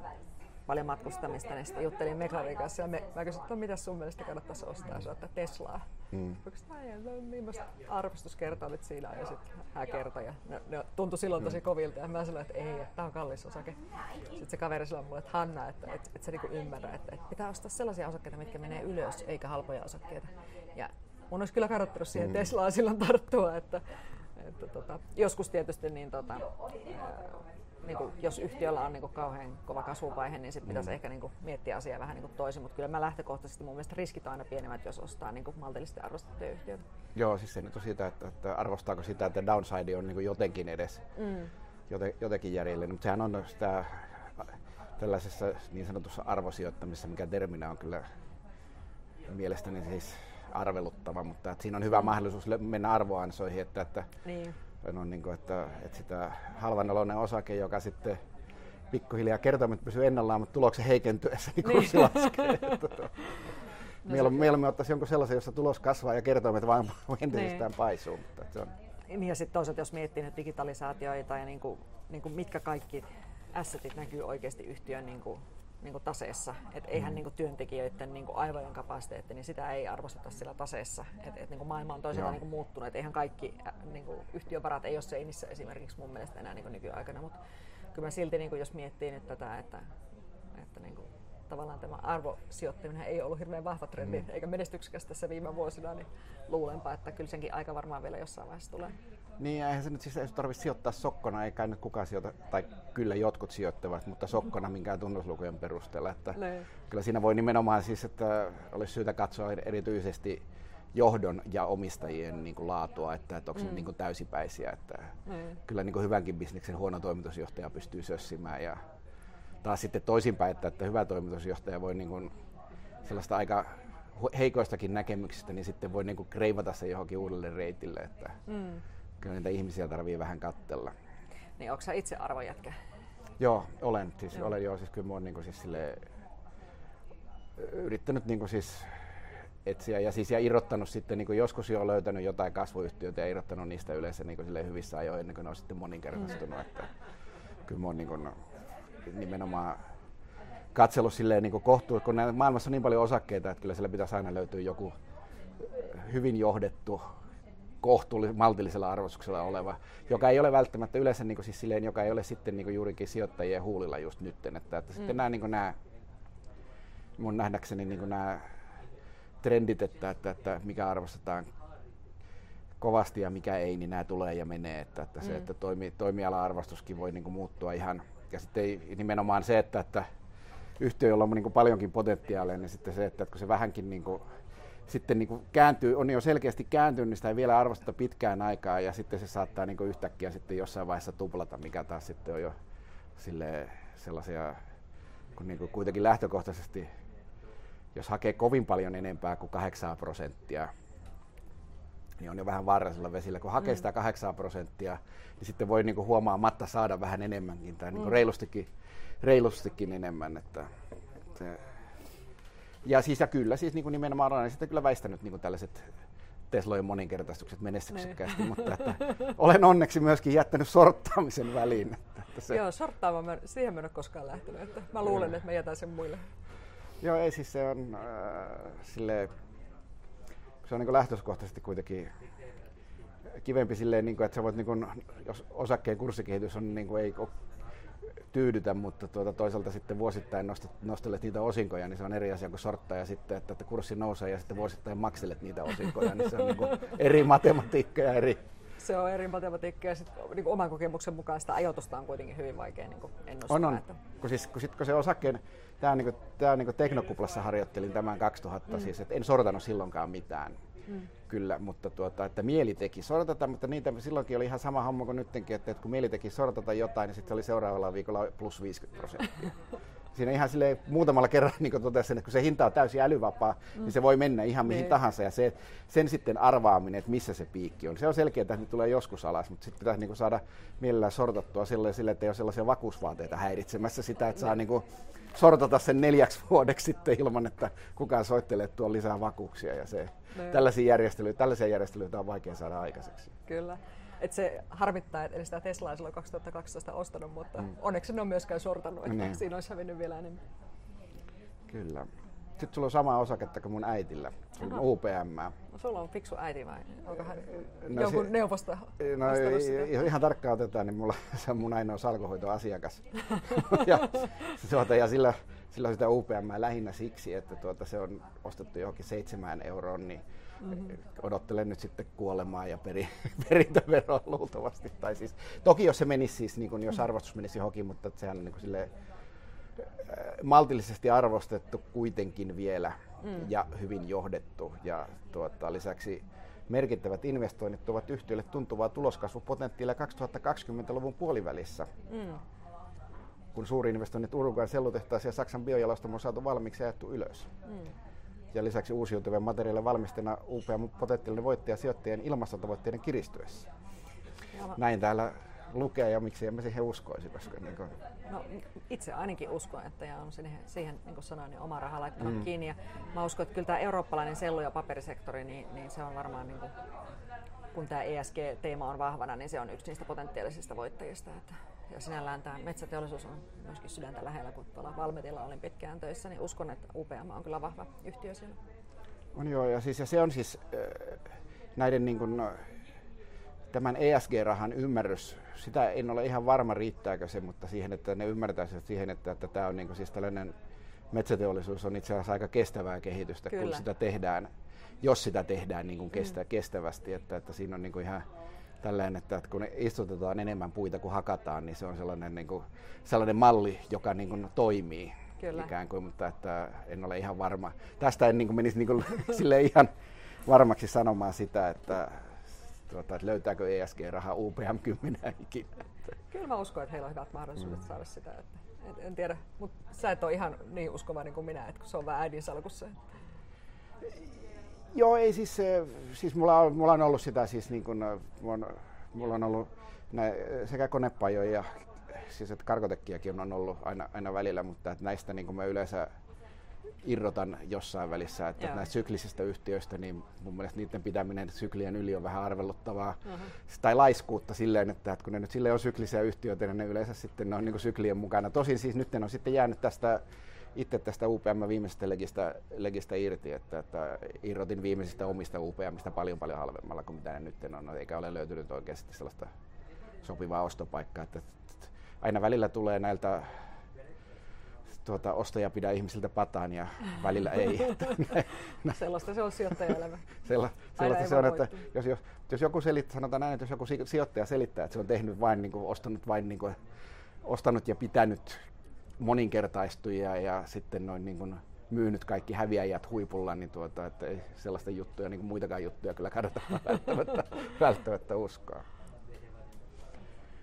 paljon matkustamista, niin sitten juttelin Meklarin kanssa ja me, mä kysyin, että no, mitä sun mielestä kannattaisi ostaa, se että Teslaa. Mm. Millaista arvostuskertoimet siinä on ja sitten hän kertoi ja ne, ne tuntui silloin tosi mm. kovilta ja mä sanoin, että ei, että tämä on kallis osake. Sitten se kaveri sanoi mulle, että Hanna, että et, et sä niinku ymmärrä, että et pitää ostaa sellaisia osakkeita, mitkä menee ylös eikä halpoja osakkeita. Ja mun olisi kyllä kannattanut siihen mm. Teslaan silloin tarttua, että, että tota, joskus tietysti niin tota, niin kuin, jos yhtiöllä on niin kuin, kauhean kova kasvuvaihe, niin sitten pitäisi mm. ehkä niin kuin, miettiä asiaa vähän niin kuin toisin, mutta kyllä mä lähtökohtaisesti mun mielestä riskit on aina pienemmät, jos ostaa niin kuin, maltillisesti arvostettuja yhtiöitä.
Joo, siis se nyt on sitä, että, että arvostaako sitä, että downside on niin kuin jotenkin edes mm. joten, jotenkin järjellä, mutta sehän on sitä tällaisessa niin sanotussa arvosijoittamisessa, mikä terminä on kyllä mielestäni siis arveluttava, mutta että siinä on hyvä mm. mahdollisuus mennä arvoansoihin, että, että niin no, niin kuin, että, että sitä halvanoloinen osake, joka sitten pikkuhiljaa kertoimet pysyy ennallaan, mutta tuloksen heikentyessä niin kurssi niin. laskee. no mieluummin, mieluummin ottaisi jonkun sellaisen, jossa tulos kasvaa ja kertoimet vain entisestään niin. paisuu. Mutta se on.
Niin ja sitten toisaalta, jos miettii nyt digitalisaatioita ja niin kuin, niin kuin mitkä kaikki assetit näkyy oikeasti yhtiön niin kuin niin kuin taseessa. Et eihän mm. niin kuin työntekijöiden niin kuin aivojen kapasiteetti, niin sitä ei arvosteta sillä taseessa. Et, et niin kuin maailma on toisaalta niin kuin muuttunut. Et eihän kaikki niin kuin yhtiövarat ei ole seinissä esimerkiksi mun mielestä enää niin kuin nykyaikana. Mutta kyllä mä silti, niin kuin jos miettii nyt tätä, että, että niin kuin, tavallaan tämä arvosijoittaminen ei ollut hirveän vahva trendi, mm. eikä menestyksekäs tässä viime vuosina, niin luulenpa, että kyllä senkin aika varmaan vielä jossain vaiheessa tulee.
Niin, eihän se nyt siis tarvitse sijoittaa sokkona, eikä nyt kukaan sijoita, tai kyllä jotkut sijoittavat, mutta sokkona minkään tunnuslukujen perusteella. Että ne. kyllä siinä voi nimenomaan siis, että olisi syytä katsoa erityisesti johdon ja omistajien niin kuin laatua, että, että onko mm. ne niin kuin täysipäisiä. Että mm. Kyllä niin kuin hyvänkin bisneksen huono toimitusjohtaja pystyy sössimään ja taas sitten toisinpäin, että, että hyvä toimitusjohtaja voi niin kuin sellaista aika heikoistakin näkemyksistä, niin sitten voi niin kuin kreivata se johonkin uudelle reitille. Että, mm kyllä niitä ihmisiä tarvii vähän kattella.
Niin onko sä itse arvojätkä?
Joo, olen. Siis, joo. olen joo, siis kyllä mä oon niin siis sille, yrittänyt niin siis etsiä ja, siis, ja irrottanut sitten niin joskus jo löytänyt jotain kasvuyhtiöitä ja irrottanut niistä yleensä niin hyvissä ajoin ennen kuin ne on sitten moninkertaistunut. Mm. Että, kyllä mä oon niin nimenomaan katsellut silleen niin kohtuun, kun maailmassa on niin paljon osakkeita, että kyllä siellä pitäisi aina löytyä joku hyvin johdettu kohtuullisella, maltillisella arvostuksella oleva, joka ei ole välttämättä yleensä niin kuin, siis silleen, joka ei ole sitten niin kuin, juurikin sijoittajien huulilla just nyt. Että, että mm. sitten nämä, niin kuin, nämä, mun nähdäkseni niin kuin, nämä trendit, että, että, että mikä arvostetaan kovasti ja mikä ei, niin nämä tulee ja menee. Että, että se, mm. että toimi, toimiala-arvostuskin voi niin kuin, muuttua ihan, ja sitten ei, nimenomaan se, että, että yhtiö, jolla on niin kuin, paljonkin potentiaalia, niin sitten se, että, että kun se vähänkin niin kuin, sitten niin kuin kääntyy, on jo selkeästi kääntynyt, niin sitä ei vielä arvosteta pitkään aikaa ja sitten se saattaa niin kuin yhtäkkiä sitten jossain vaiheessa tuplata, mikä taas sitten on jo sellaisia, kun niin kuin kuitenkin lähtökohtaisesti, jos hakee kovin paljon enempää kuin 8 prosenttia, niin on jo vähän vaarallisella vesillä. Kun hakee mm. sitä 8 prosenttia, niin sitten voi niin kuin huomaamatta saada vähän enemmänkin tai niin kuin mm. reilustikin, reilustikin enemmän. Että, että ja siis ja kyllä, siis niin kuin nimenomaan olen sitten kyllä väistänyt niin kuin tällaiset Teslojen moninkertaistukset menestyksekkäästi, niin. mutta että olen onneksi myöskin jättänyt sorttaamisen väliin. Että,
se... Joo, sorttaama, mä, siihen mä en ole koskaan lähtenyt. Että mä luulen, että mä jätän sen muille.
Joo, ei siis se on äh, sille, se on niin lähtökohtaisesti kuitenkin kivempi silleen, niin kuin, että sä voit, niin kuin, jos osakkeen kurssikehitys on, niin kuin, ei ole tyydytä, mutta tuota, toisaalta sitten vuosittain nostat, nostelet niitä osinkoja, niin se on eri asia kuin sorttaa ja sitten, että, että kurssi nousee ja sitten vuosittain makselet niitä osinkoja, niin se on niin eri matematiikka ja eri,
se on eri matematiikka ja sit, niin kuin oman kokemuksen mukaan sitä ajoitusta on kuitenkin hyvin vaikea niin kuin ennustaa.
On, on. Että... Kun, siis, kun, sit, kun se osakkeen, tämä on, niin kuin, niin kuin teknokuplassa harjoittelin tämän 2000 mm. siis, että en sortanut silloinkaan mitään. Mm. Kyllä, mutta tuota, että mieli teki sortata, mutta niitä silloinkin oli ihan sama homma kuin nytkin, että, että kun mieli teki sortata jotain, niin sitten oli seuraavalla viikolla plus 50 prosenttia. siinä ihan sille muutamalla kerralla niin totesin, että kun se hinta on täysin älyvapaa, mm. niin se voi mennä ihan mihin niin. tahansa. Ja se, sen sitten arvaaminen, että missä se piikki on. Se on selkeää, että ne tulee joskus alas, mutta sitten pitäisi niin saada mielellään sortattua sille, sille, että ei ole sellaisia vakuusvaateita häiritsemässä sitä, että saa niin kuin sortata sen neljäksi vuodeksi sitten ilman, että kukaan soittelee tuon lisää vakuuksia. Ja se, niin. tällaisia, järjestelyitä, tällaisia järjestelyitä on vaikea saada aikaiseksi.
Kyllä. Et se harmittaa, että sitä Teslaa silloin 2012 ostanut, mutta mm. onneksi ne on myöskään sortannut, että niin. siinä olisi hävinnyt vielä enemmän.
Kyllä. Sitten sulla on sama osaketta kuin mun äitillä. On UPM.
No, sulla on fiksu äiti vai onko hän no, jonkun si- neuvosta
No sitä? ihan tarkkaan otetaan, niin mulla se on mun ainoa salkohoitoasiakas. ja, tuota, ja sillä, sillä on sitä UPM lähinnä siksi, että tuota, se on ostettu johonkin seitsemään euroon, niin Mm-hmm. Odottelen nyt sitten kuolemaa ja peri, perintöveroa luultavasti. Tai siis, toki jos se menisi siis, niin kun, jos mm-hmm. arvostus menisi johonkin, mutta sehän on niin kuin silleen, maltillisesti arvostettu kuitenkin vielä mm. ja hyvin johdettu. Ja tuota, lisäksi merkittävät investoinnit tuovat yhtiölle tuntuvaa tuloskasvupotentiaalia 2020-luvun puolivälissä. Mm. Kun suuri investoinnit Uruguayn sellutehtaisiin ja Saksan biojalostamo on saatu valmiiksi ja ylös. Mm ja lisäksi uusiutuvien materiaalien valmistajana upea potentiaalinen voittaja sijoittajien ilmastotavoitteiden kiristyessä. Näin täällä lukee ja miksi emme siihen uskoisi. Koska niin kuin...
no, itse ainakin uskon, että ja on siihen, siihen niin kuin sanoin, niin oma raha laittanut mm. kiinni. Ja mä uskon, että kyllä tämä eurooppalainen sellu- ja paperisektori, niin, niin se on varmaan, niin kuin, kun tämä ESG-teema on vahvana, niin se on yksi niistä potentiaalisista voittajista. Että ja sinällään tämä metsäteollisuus on myöskin sydäntä lähellä, kun tuolla Valmetilla olin pitkään töissä, niin uskon, että UPM on kyllä vahva yhtiö siellä.
On joo, ja, siis, ja se on siis äh, näiden niin kuin, tämän ESG-rahan ymmärrys, sitä en ole ihan varma riittääkö se, mutta siihen, että ne ymmärtäisivät siihen, että, että tämä on niin kuin, siis tällainen metsäteollisuus on itse asiassa aika kestävää kehitystä, Kyllä. kun sitä tehdään, jos sitä tehdään niin kuin kestä, mm. kestävästi, että, että siinä on niin kuin ihan tällainen, että kun istutetaan enemmän puita kuin hakataan, niin se on sellainen, niin kuin, sellainen malli, joka niin kuin, toimii. Kyllä. ikään kuin, mutta että en ole ihan varma. Tästä en niin kuin, menisi niin kuin, sille ihan varmaksi sanomaan sitä, että, tuota, että löytääkö ESG-rahaa UPM 10 ikinä.
Kyllä mä uskon, että heillä on hyvät mahdollisuudet mm. saada sitä. Että, en, en tiedä, mutta sä et ole ihan niin uskovainen kuin minä, että se on vähän äidin salkussa.
Joo, ei siis, siis mulla, on, mulla on ollut sitä siis niin kuin, mulla, on, ollut nä, sekä konepajoja, siis että karkotekkiakin on ollut aina, aina välillä, mutta että näistä niin kuin mä yleensä irrotan jossain välissä, että Joo. näistä syklisistä yhtiöistä, niin mun mielestä niiden pitäminen syklien yli on vähän arveluttavaa. Uh-huh. Tai laiskuutta silleen, että, että kun ne nyt sille on syklisiä yhtiöitä, niin ne yleensä sitten ne on niin kuin syklien mukana. Tosin siis nyt on sitten jäänyt tästä itse tästä UPM viimeisestä legistä, legistä irti, että, että irrotin viimeisistä omista UPMista paljon paljon halvemmalla kuin mitä ne nyt on, eikä ole löytynyt oikeasti sellaista sopivaa ostopaikkaa. Että, että aina välillä tulee näiltä tuota, ostaja pidä ihmisiltä pataan ja välillä ei.
sellaista se on sijoittajaelämä.
Sella, sellaista se on, että jos, jos, jos joku selittää, sanotaan näin, että jos joku sijoittaja selittää, että se on tehnyt vain, niin kuin, ostanut vain niin kuin, ostanut ja pitänyt moninkertaistuja ja sitten noin niin kuin myynyt kaikki häviäjät huipulla, niin tuota, että ei sellaista juttuja, niin kuin muitakaan juttuja kyllä kannata välttämättä, välttämättä uskoa.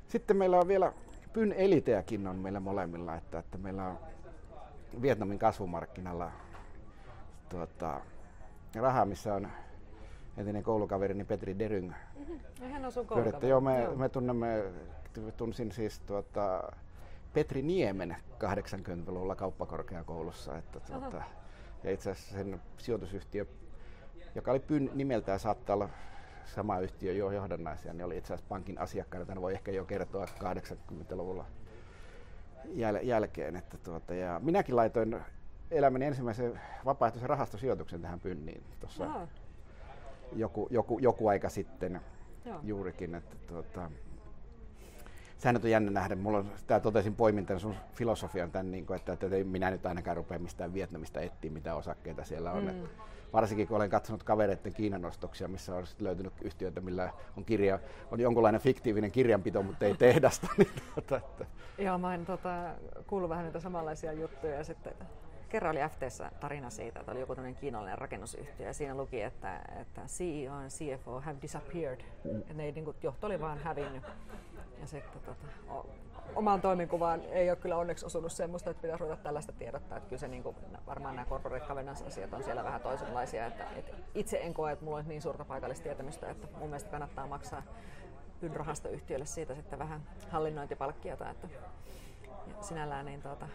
Sitten meillä on vielä Pyn Eliteäkin on meillä molemmilla, että, että meillä on Vietnamin kasvumarkkinalla tuota, rahaa, missä on entinen koulukaverini Petri Deryng.
Mm-hmm. hän on sun koulukaveri.
Joo, me, me tunnemme, tunsin siis tuota, Petri Niemen 80-luvulla kauppakorkeakoulussa. Että, tuota, ja itse asiassa sen sijoitusyhtiö, joka oli Pyn nimeltään saattaa olla sama yhtiö jo johdannaisia, niin oli itse asiassa pankin asiakkaana. Tämän voi ehkä jo kertoa 80-luvulla jäl- jälkeen. Että tuota, ja minäkin laitoin elämäni ensimmäisen vapaaehtoisen rahastosijoituksen tähän Pynniin tuossa joku, joku, joku aika sitten Joo. juurikin. Että tuota, sehän on jännä nähdä. Mulla on, tää totesin poimin sun filosofian tämän, niin kuin, että, että minä nyt ainakaan rupea mistään Vietnamista etsiä, mitä osakkeita siellä on. Mm. Varsinkin kun olen katsonut kavereiden Kiinan ostoksia, missä on löytynyt yhtiöitä, millä on, kirja, on jonkunlainen fiktiivinen kirjanpito, mutta ei tehdasta. niin, tuota, että.
Joo, mä en tota, kuullut vähän niitä samanlaisia juttuja. Ja sitten kerran oli FTssä tarina siitä, että oli joku tämmöinen kiinalainen rakennusyhtiö ja siinä luki, että, että CEO and CFO have disappeared. Mm. Ja ne, niin kuin, johto oli vaan hävinnyt. Ja sitten tota, omaan toiminkuvaan ei ole kyllä onneksi osunut semmoista, että pitäisi ruveta tällaista tiedottaa. Että kyllä se niin kuin, varmaan nämä corporate governance-asiat on siellä vähän toisenlaisia. Että, että itse en koe, että mulla olisi niin suurta paikallista tietämystä, että mun mielestä kannattaa maksaa rahastoyhtiölle siitä sitten vähän hallinnointipalkkiota. Että, sinällään niin tuota,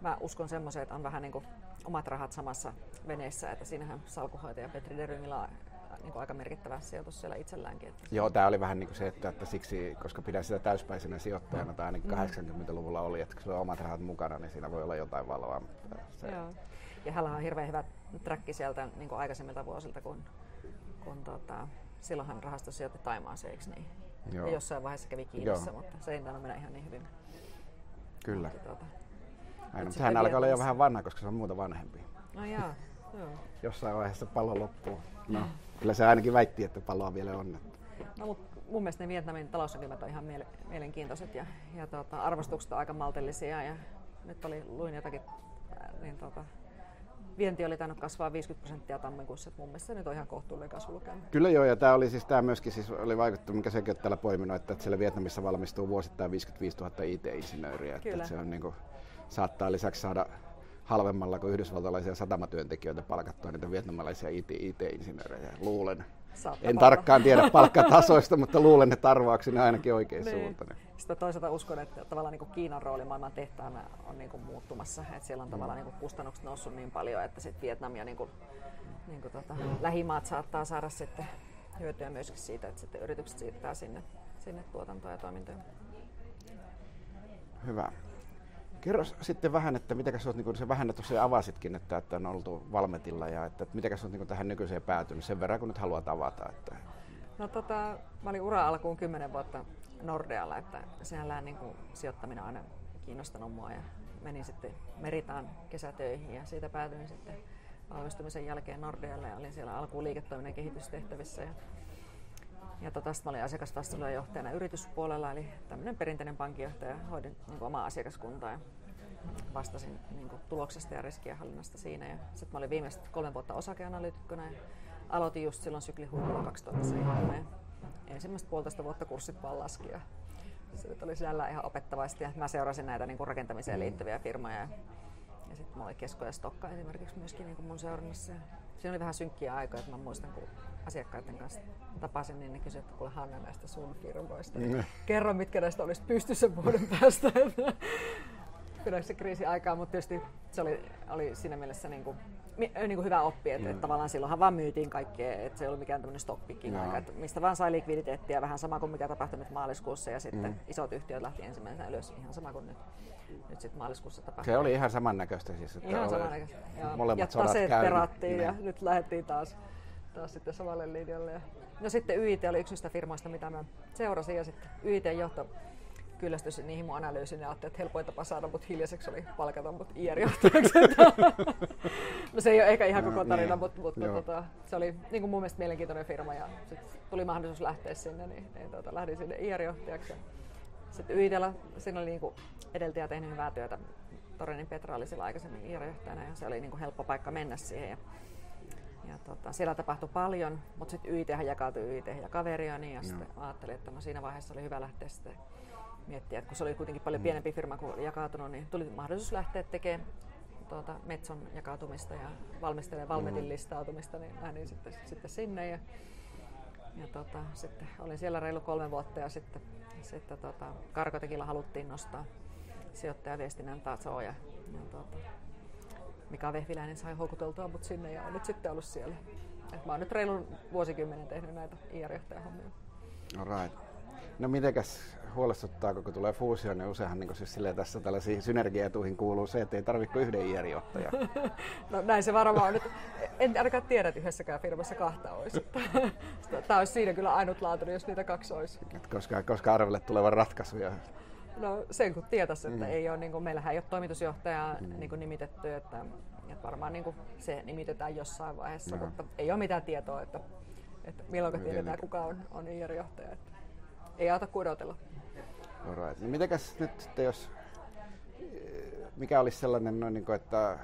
mä uskon semmoiseen, että on vähän niin kuin omat rahat samassa veneessä, että siinähän salkuhoitaja Petri Deryngillä niin kuin aika merkittävä sijoitus siellä itselläänkin. Että...
Joo, tämä oli vähän niin kuin se, että, että siksi, koska pidän sitä täyspäisenä sijoittajana, tai ainakin mm. 80-luvulla oli, että kun sulla on omat rahat mukana, niin siinä voi olla jotain valoa.
Se... Joo. Ja hänellä on hirveän hyvä träkki sieltä niin kuin aikaisemmilta vuosilta, kun, kun tota, silloinhan rahasto sijoitti Taimaaseen, eikö niin? Joo. Ja jossain vaiheessa kävi Kiinassa, Joo. mutta se ei mennä ihan niin hyvin.
Kyllä. Mutta, tuota, Aina, mutta hän alkaa olla jo vähän vanha, koska se on muuta vanhempi.
No jaa, joo.
Jossain vaiheessa pallo loppuu. No, kyllä se ainakin väitti, että palloa vielä on.
No, mutta mun mielestä ne Vietnamin talousnäkymät on ihan mielenkiintoiset ja, ja tuota, arvostukset on aika maltillisia. Ja nyt oli, luin jotakin, niin tuota, vienti oli tainnut kasvaa 50 prosenttia tammikuussa, että mun mielestä se nyt on ihan kohtuullinen kasvulukema.
Kyllä joo, ja tämä oli siis tämä myöskin siis oli vaikuttanut, mikä sekin on täällä poiminut, että, että siellä Vietnamissa valmistuu vuosittain 55 000 IT-insinööriä. Kyllä. Että se on niin kuin, saattaa lisäksi saada halvemmalla kuin yhdysvaltalaisia satamatyöntekijöitä palkattua niitä vietnamilaisia IT-insinöörejä, luulen. Saattaa en palata. tarkkaan tiedä palkkatasoista, mutta luulen, että arvaakseni ainakin oikein niin. suuntaan.
Sitten toisaalta uskon, että tavallaan niin kuin Kiinan rooli maailman tehtaana on niin kuin muuttumassa. Että siellä on mm. tavallaan niin kuin kustannukset noussut niin paljon, että sitten Vietnam ja niin kuin, niin kuin tota, lähimaat saattaa saada sitten hyötyä myöskin siitä, että sitten yritykset siirtää sinne, sinne tuotantoa ja toimintoja.
Hyvä. Kerro sitten vähän, että mitä sä oot, niin se vähän tosiaan avasitkin, että, että on oltu Valmetilla ja että, että mitä sä oot niin tähän nykyiseen päätynyt sen verran, kun nyt haluat avata. Että...
No tota, mä olin ura alkuun kymmenen vuotta Nordealla, että sinällään niin kuin, sijoittaminen on aina kiinnostanut mua ja menin sitten Meritaan kesätöihin ja siitä päätyin sitten valmistumisen jälkeen Nordealle ja olin siellä alkuun liiketoiminnan kehitystehtävissä ja ja tota, mä olin asiakasvastuulla johtajana yrityspuolella, eli tämmöinen perinteinen pankinjohtaja, hoidin niin omaa asiakaskuntaa ja vastasin niin kuin, tuloksesta ja riskienhallinnasta siinä. Sitten mä olin viimeiset kolme vuotta osakeanalyytikkona ja aloitin just silloin syklihuipulla 2007. Ja ensimmäistä puolitoista vuotta kurssit vaan laski ja se oli siellä ihan opettavaista ja mä seurasin näitä niin kuin rakentamiseen liittyviä firmoja. Ja, sitten mulla oli Kesko ja Stokka esimerkiksi myöskin niin mun seurannassa. Siinä oli vähän synkkiä aikoja, että mä muistan, kun asiakkaiden kanssa tapasin, niin ne kysyivät, että kuule Hanna näistä sun firmoista. Mm. Kerro, mitkä näistä olisi pystyssä vuoden päästä. Kyllä se kriisi aikaa, mutta tietysti se oli, oli siinä mielessä niin kuin, niin kuin hyvä oppi, että, mm. että tavallaan silloinhan vaan myytiin kaikkea, että se ei ollut mikään tämmöinen stoppikin no. aika, että mistä vaan sai likviditeettiä, vähän sama kuin mikä tapahtui nyt maaliskuussa ja sitten mm. isot yhtiöt lähti ensimmäisenä ylös, ihan sama kuin nyt nyt sitten maaliskuussa tapahtui.
Se oli ihan samannäköistä siis.
Että ihan samannäköistä.
Molemmat ja
sodat taseet perattiin niin. ja nyt lähdettiin taas taas sitten samalle linjalle. Ja no sitten YIT oli yksi niistä firmoista, mitä mä seurasin ja sitten YITn johto kyllästyi niihin mun analyysiin ja ajattelin, että helpoin tapa saada mut hiljaiseksi oli palkata mut IR-johtajaksi. no se ei ole ehkä ihan koko no, tarina, niin. mutta, mutta tota, se oli niin kuin mun mielestä mielenkiintoinen firma ja sitten tuli mahdollisuus lähteä sinne, niin, niin tota, lähdin sinne IR-johtajaksi. Sitten YITllä siinä oli niin kuin edeltäjä tehnyt hyvää työtä. Torinin Petra oli siellä aikaisemmin IR-johtajana ja se oli niin kuin helppo paikka mennä siihen. Ja ja tota, siellä tapahtui paljon, mutta sitten YIT jakautui YIT ja kaveria, niin ja sitten ajattelin, että no siinä vaiheessa oli hyvä lähteä sitten miettiä, että kun se oli kuitenkin paljon mm. pienempi firma kuin jakautunut, niin tuli mahdollisuus lähteä tekemään tuota, Metson jakautumista ja valmistelemaan Valmetin mm. listautumista, niin lähdin sitten, sitten sinne ja, ja tota, sitten olin siellä reilu kolme vuotta ja sitten, sitten tota, Karkotekilla haluttiin nostaa sijoittajaviestinnän tasoa ja, ja tota, Mika Vehviläinen sai houkuteltua mut sinne ja on nyt sitten ollut siellä. Et mä oon nyt reilun vuosikymmenen tehnyt näitä IR-johtajahommia.
Alright. No mitenkäs huolestuttaako, kun tulee fuusio, niin useinhan niin siis tässä tällaisiin synergiaetuihin kuuluu se, että ei tarvitse yhden IR-johtajan.
no näin se varmaan on. Nyt, en ainakaan tiedä, että yhdessäkään firmassa kahta olisi. Tämä olisi siinä kyllä ainutlaatuinen, jos niitä kaksi olisi.
Koska, koska arvelle tulevan ratkaisuja
No sen kun tietäisi, että mm. ei ole, niin kuin, meillähän ei ole toimitusjohtajaa mm. niin kuin nimitetty, että, että varmaan niin kuin, se nimitetään jossain vaiheessa, no. mutta ei ole mitään tietoa, että, että milloin tiedetään, kuka on, on IR-johtaja. Että ei auta kuin odotella.
Alright. No mitenkäs nyt sitten, jos, mikä olisi sellainen, noin, niin kuin, että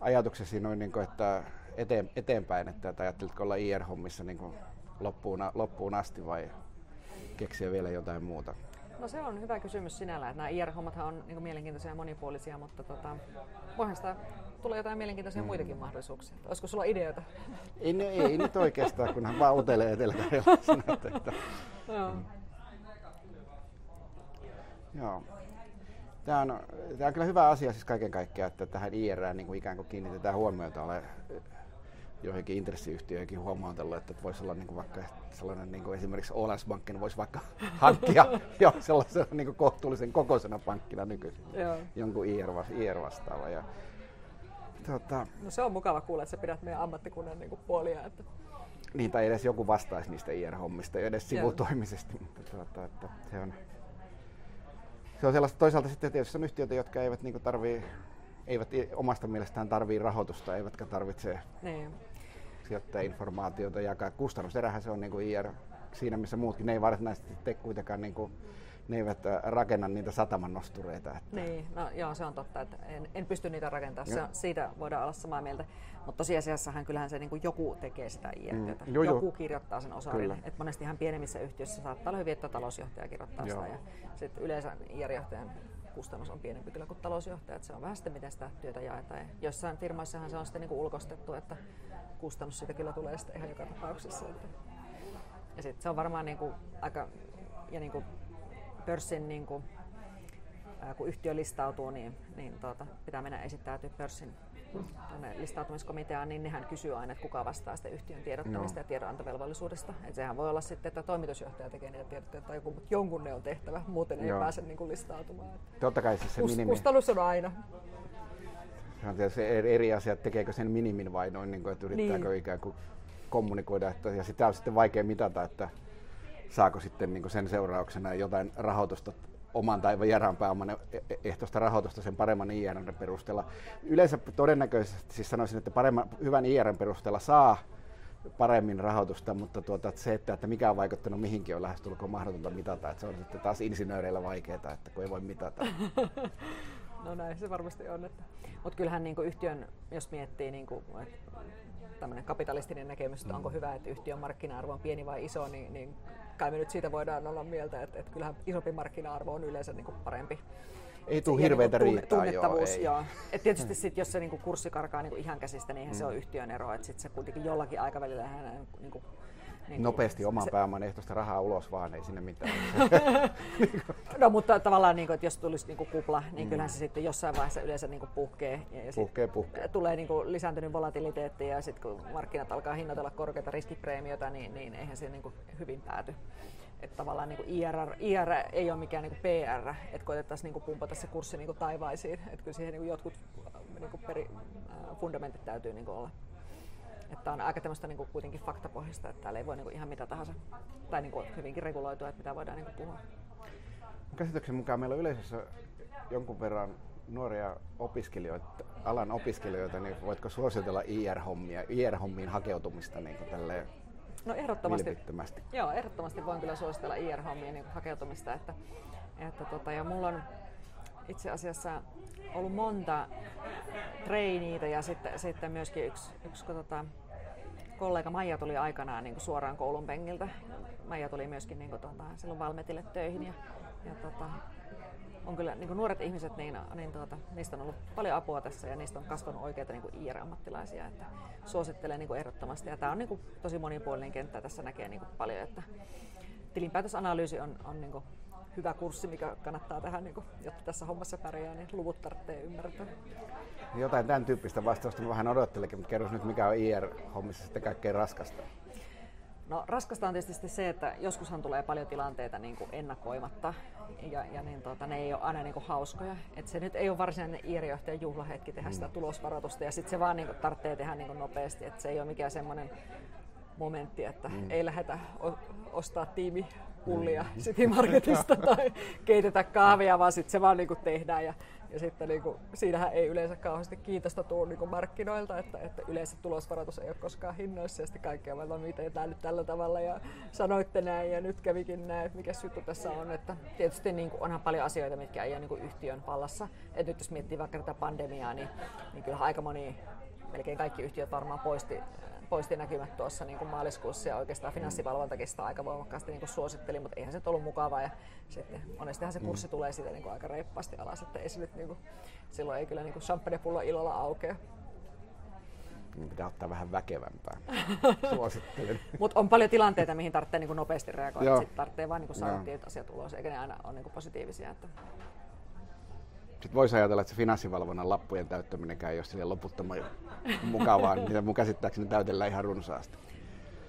ajatuksesi noin, niin kuin, että eteen, eteenpäin, että, että ajattelitko olla IR-hommissa niin kuin loppuun, loppuun asti vai keksiä vielä jotain muuta?
No se on hyvä kysymys sinällä, että nämä IR-hommathan on niin mielenkiintoisia ja monipuolisia, mutta tota, voihan sitä tulee jotain mielenkiintoisia mm. muitakin mahdollisuuksia. Olisiko sulla ideoita?
Ei, ei, ei nyt oikeastaan, kunhan vaan utelee etelä että, että, Joo. Mm. Joo. Tämä on, tämä on kyllä hyvä asia siis kaiken kaikkiaan, että tähän IR niin kuin ikään kuin kiinnitetään huomiota. Olen joihinkin intressiyhtiöihin huomautellut, että voisi olla niin kuin vaikka sellainen niin kuin esimerkiksi Olands Bankin voisi vaikka hankkia jo sellaisen niin kuin kohtuullisen kokoisena pankkina nykyisin Joo. jonkun IR, IR vastaava. Ja,
tuota, no se on mukava kuulla, että sä pidät meidän ammattikunnan niin kuin puolia. Että...
Niin, tai edes joku vastaisi niistä IR-hommista, edes sivutoimisesti. Mutta tuota, että se on, se on sellaista, toisaalta sitten tietysti on yhtiöitä, jotka eivät niin tarvii, eivät omasta mielestään tarvii rahoitusta, eivätkä tarvitse niin. Informaatiota jakaa. Kustannuserähän se on niin kuin IR siinä, missä muutkin. Ne ei varsinaisesti tee kuitenkaan niin kuin ne eivät äh, rakenna niitä sataman nostureita. Että...
Niin, no joo, se on totta, että en, en pysty niitä rakentamaan, se, siitä voidaan olla samaa mieltä. Mutta tosiasiassahan kyllähän se niin kuin joku tekee sitä IR-työtä. Mm, joku jo. kirjoittaa sen osaajille. Et monesti ihan pienemmissä yhtiöissä saattaa olla hyvin, että talousjohtaja kirjoittaa joo. sitä. Ja sitten yleensä IR-johtajan kustannus on pienempi kyllä kuin talousjohtaja, että se on vähän sitten miten sitä työtä jaetaan. Ja jossain firmoissahan se on sitten niin kuin ulkostettu, että kustannus siitä kyllä tulee sitten ihan joka tapauksessa. Että. Ja sitten se on varmaan niin kuin aika, ja niin kuin pörssin, niin kuin, ää, kun yhtiö listautuu, niin, niin tuota, pitää mennä esittäytyä pörssin listautumiskomiteaan, niin nehän kysyy aina, että kuka vastaa sitä yhtiön tiedottamista no. ja tiedonantovelvollisuudesta. Et sehän voi olla sitten, että toimitusjohtaja tekee niitä tiedotteita tai joku, mutta jonkun ne on tehtävä, muuten ei Joo. pääse niin kuin listautumaan.
Totta kai siis se minimi.
Kustannus on aina.
Se on tietysti eri asia, että tekeekö sen minimin vai noin, niin kuin, että yrittääkö niin. ikään kuin kommunikoida. Että, ja sitä on sitten vaikea mitata, että saako sitten niin sen seurauksena jotain rahoitusta oman tai vieraan pääoman e- e- ehtoista rahoitusta sen paremman IRN perusteella. Yleensä todennäköisesti siis sanoisin, että paremman, hyvän IRN perusteella saa paremmin rahoitusta, mutta tuota, se, että, että mikä on vaikuttanut mihinkin on lähestulkoon mahdotonta mitata. Että se on sitten taas insinööreillä vaikeaa, että kun ei voi mitata.
no näin se varmasti on. Että... Mutta kyllähän niin yhtiön, jos miettii, niin kuin, tämmöinen kapitalistinen näkemys, että onko mm. hyvä, että yhtiön markkina-arvo on pieni vai iso, niin, niin kai me nyt siitä voidaan olla mieltä, että, että kyllähän isompi markkina-arvo on yleensä niin kuin parempi.
Ei tule hirveätä niin riittää,
tunnettavuus, joo, ei. joo. Et tietysti sit, jos se niin kuin kurssi karkaa niin kuin ihan käsistä, niin mm. se on yhtiön ero, että sit se kuitenkin jollakin aikavälillä niin kuin
niin Nopeasti oman se... pääoman ehtoista rahaa ulos vaan, ei sinne mitään.
no mutta tavallaan, niin kuin, että jos tulisi niin kuin kupla, niin mm. kyllähän se sitten jossain vaiheessa yleensä niin kuin puhkee.
Ja puhkee, puhkee.
Tulee niin kuin lisääntynyt volatiliteetti ja sitten kun markkinat alkaa hinnoitella korkeita riskipreemioita, niin, niin eihän se niin kuin hyvin pääty. Että tavallaan niin IRR, IR ei ole mikään niin PR, että koitettaisiin niin pumpata se kurssi niin taivaisiin. Että kyllä siihen niin jotkut niin peri, äh, fundamentit täytyy niin olla. Että on aika tämmöistä niin kuin kuitenkin faktapohjasta, että täällä ei voi niin kuin ihan mitä tahansa, tai niin kuin hyvinkin reguloitua, että mitä voidaan niin kuin puhua.
Käsityksen mukaan meillä on yleisössä jonkun verran nuoria opiskelijoita, alan opiskelijoita, niin voitko suositella IR-hommia, IR-hommiin hakeutumista niin kuin tälleen
No ehdottomasti. Joo, ehdottomasti voin kyllä suositella IR-hommien niin hakeutumista. Että, että tota, ja mulla on itse asiassa ollut monta treiniitä ja sitten, sitten myöskin yksi, yksi tota, kollega Maija tuli aikanaan niin kuin suoraan koulun penkiltä. Maija tuli myöskin niin kuin, tuota, silloin Valmetille töihin ja, ja tota, on kyllä niin nuoret ihmiset, niin, niin tuota, niistä on ollut paljon apua tässä ja niistä on kasvanut oikeita niin IR-ammattilaisia. Että suosittelen niin ehdottomasti ja tämä on niin kuin, tosi monipuolinen kenttä. Tässä näkee niin kuin, paljon, että tilinpäätösanalyysi on, on niin kuin, hyvä kurssi, mikä kannattaa tehdä, niin kuin, jotta tässä hommassa pärjää, niin luvut tarvitsee ymmärtää.
Jotain tämän tyyppistä vastausta mä vähän odottelekin, mutta kerro nyt mikä on IR-hommissa sitten kaikkein raskasta?
No raskasta on tietysti se, että joskushan tulee paljon tilanteita niin kuin ennakoimatta ja, ja niin, tuota, ne ei ole aina niin kuin hauskoja. Et se nyt ei ole varsinainen IR-johtajan juhlahetki tehdä mm. sitä tulosvaroitusta ja sitten se vaan niin kuin, tarvitsee tehdä niin kuin nopeasti. Et se ei ole mikään semmoinen momentti, että mm. ei lähdetä ostaa tiimi pullia mm. City Marketista tai keitetä kahvia, vaan sitten se vaan niin kuin tehdään. Ja, ja sitten niin kuin, siinähän ei yleensä kauheasti kiitosta tule niin kuin markkinoilta, että, että yleensä tulosvaroitus ei ole koskaan hinnoissa ja sitten kaikkea vaan miten tämä nyt tällä tavalla ja sanoitte näin ja nyt kävikin näin, että mikä juttu tässä on. Että tietysti niin kuin, onhan paljon asioita, mitkä ei ole niin kuin yhtiön vallassa. Et nyt jos miettii vaikka tätä pandemiaa, niin, niin kyllähän aika moni, melkein kaikki yhtiöt varmaan poisti poisti näkymät tuossa niin kuin maaliskuussa ja oikeastaan finanssivalvontakin sitä aika voimakkaasti niin kuin suositteli, mutta eihän se ollut mukavaa ja sitten monestihan se mm. kurssi mm. tulee siitä niin kuin aika reippaasti alas, että ei se nyt, niin kuin, silloin ei kyllä niin kuin champagnepullo ilolla aukea.
Niin pitää ottaa vähän väkevämpää. Suosittelen.
Mutta on paljon tilanteita, mihin tarvitsee niin nopeasti reagoida. Sitten tarvitsee vain niin saada tietyt asiat ulos, eikä ne aina ole niin positiivisia. Että
sitten voisi ajatella, että se finanssivalvonnan lappujen täyttäminenkään ei ole sille loputtoman mukavaa, niin mun käsittääkseni täytellään ihan runsaasti.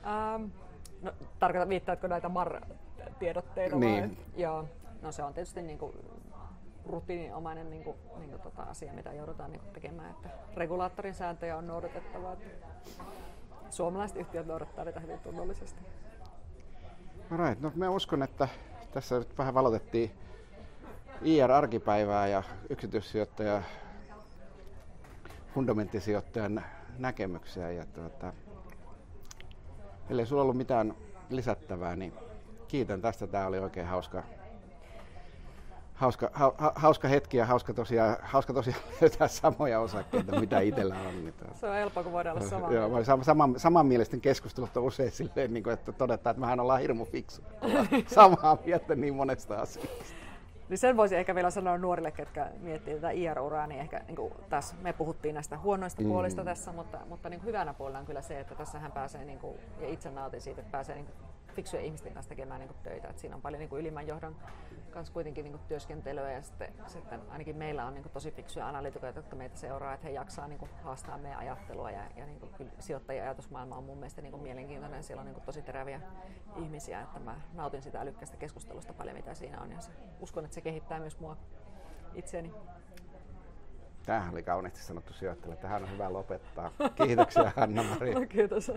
Ähm, no, tarkoitan, viittaatko näitä MAR-tiedotteita?
Niin. Vai?
Joo, no se on tietysti niin kuin rutiininomainen niin kuin, niin kuin tota asia, mitä joudutaan niin kuin tekemään, että regulaattorin sääntöjä on noudatettava. Että suomalaiset yhtiöt noudattaa niitä hyvin tunnollisesti.
No right. no mä uskon, että tässä nyt vähän valotettiin IR-arkipäivää ja yksityissijoittaja, fundamenttisijoittajan näkemyksiä. Ja tuota, ellei sulla ollut mitään lisättävää, niin kiitän tästä. Tämä oli oikein hauska, hauska, ha, hauska hetki ja hauska tosiaan, hauska tosiaan löytää samoja osakkeita, mitä itsellä on.
Niin tuota. Se on helppoa, kun voidaan olla sama.
Joo, sama, sama, samanmielisten keskustelut on usein silleen, niin kuin, että todetaan, että mehän ollaan hirmu fiksu. samaa mieltä niin monesta asiasta.
Niin sen voisi ehkä vielä sanoa nuorille, ketkä miettii tätä IR-uraa, niin ehkä niin kuin tässä me puhuttiin näistä huonoista mm. puolista tässä, mutta, mutta niin kuin hyvänä puolella on kyllä se, että tässä hän pääsee, niin kuin, ja itse nautin siitä, että pääsee niin kuin fiksujen ihmisten kanssa tekemään niin kuin töitä. Et siinä on paljon niin kuin ylimmän johdon kanssa kuitenkin niin kuin työskentelyä ja sitten, sitten ainakin meillä on niin kuin tosi fiksuja analytikoita, jotka meitä seuraa, että he jaksaa niin kuin haastaa meidän ajattelua ja, ja niin kuin kyllä sijoittajien ajatusmaailma on mun mielestä niin kuin mielenkiintoinen. Siellä on niin kuin tosi teräviä ihmisiä, että mä nautin sitä älykkästä keskustelusta paljon mitä siinä on ja se, uskon, että se kehittää myös mua itseäni.
Tämähän oli kauniisti sanottu sijoittajalle. Tähän on hyvä lopettaa. Kiitoksia Hanna-Maria.
Kiitos.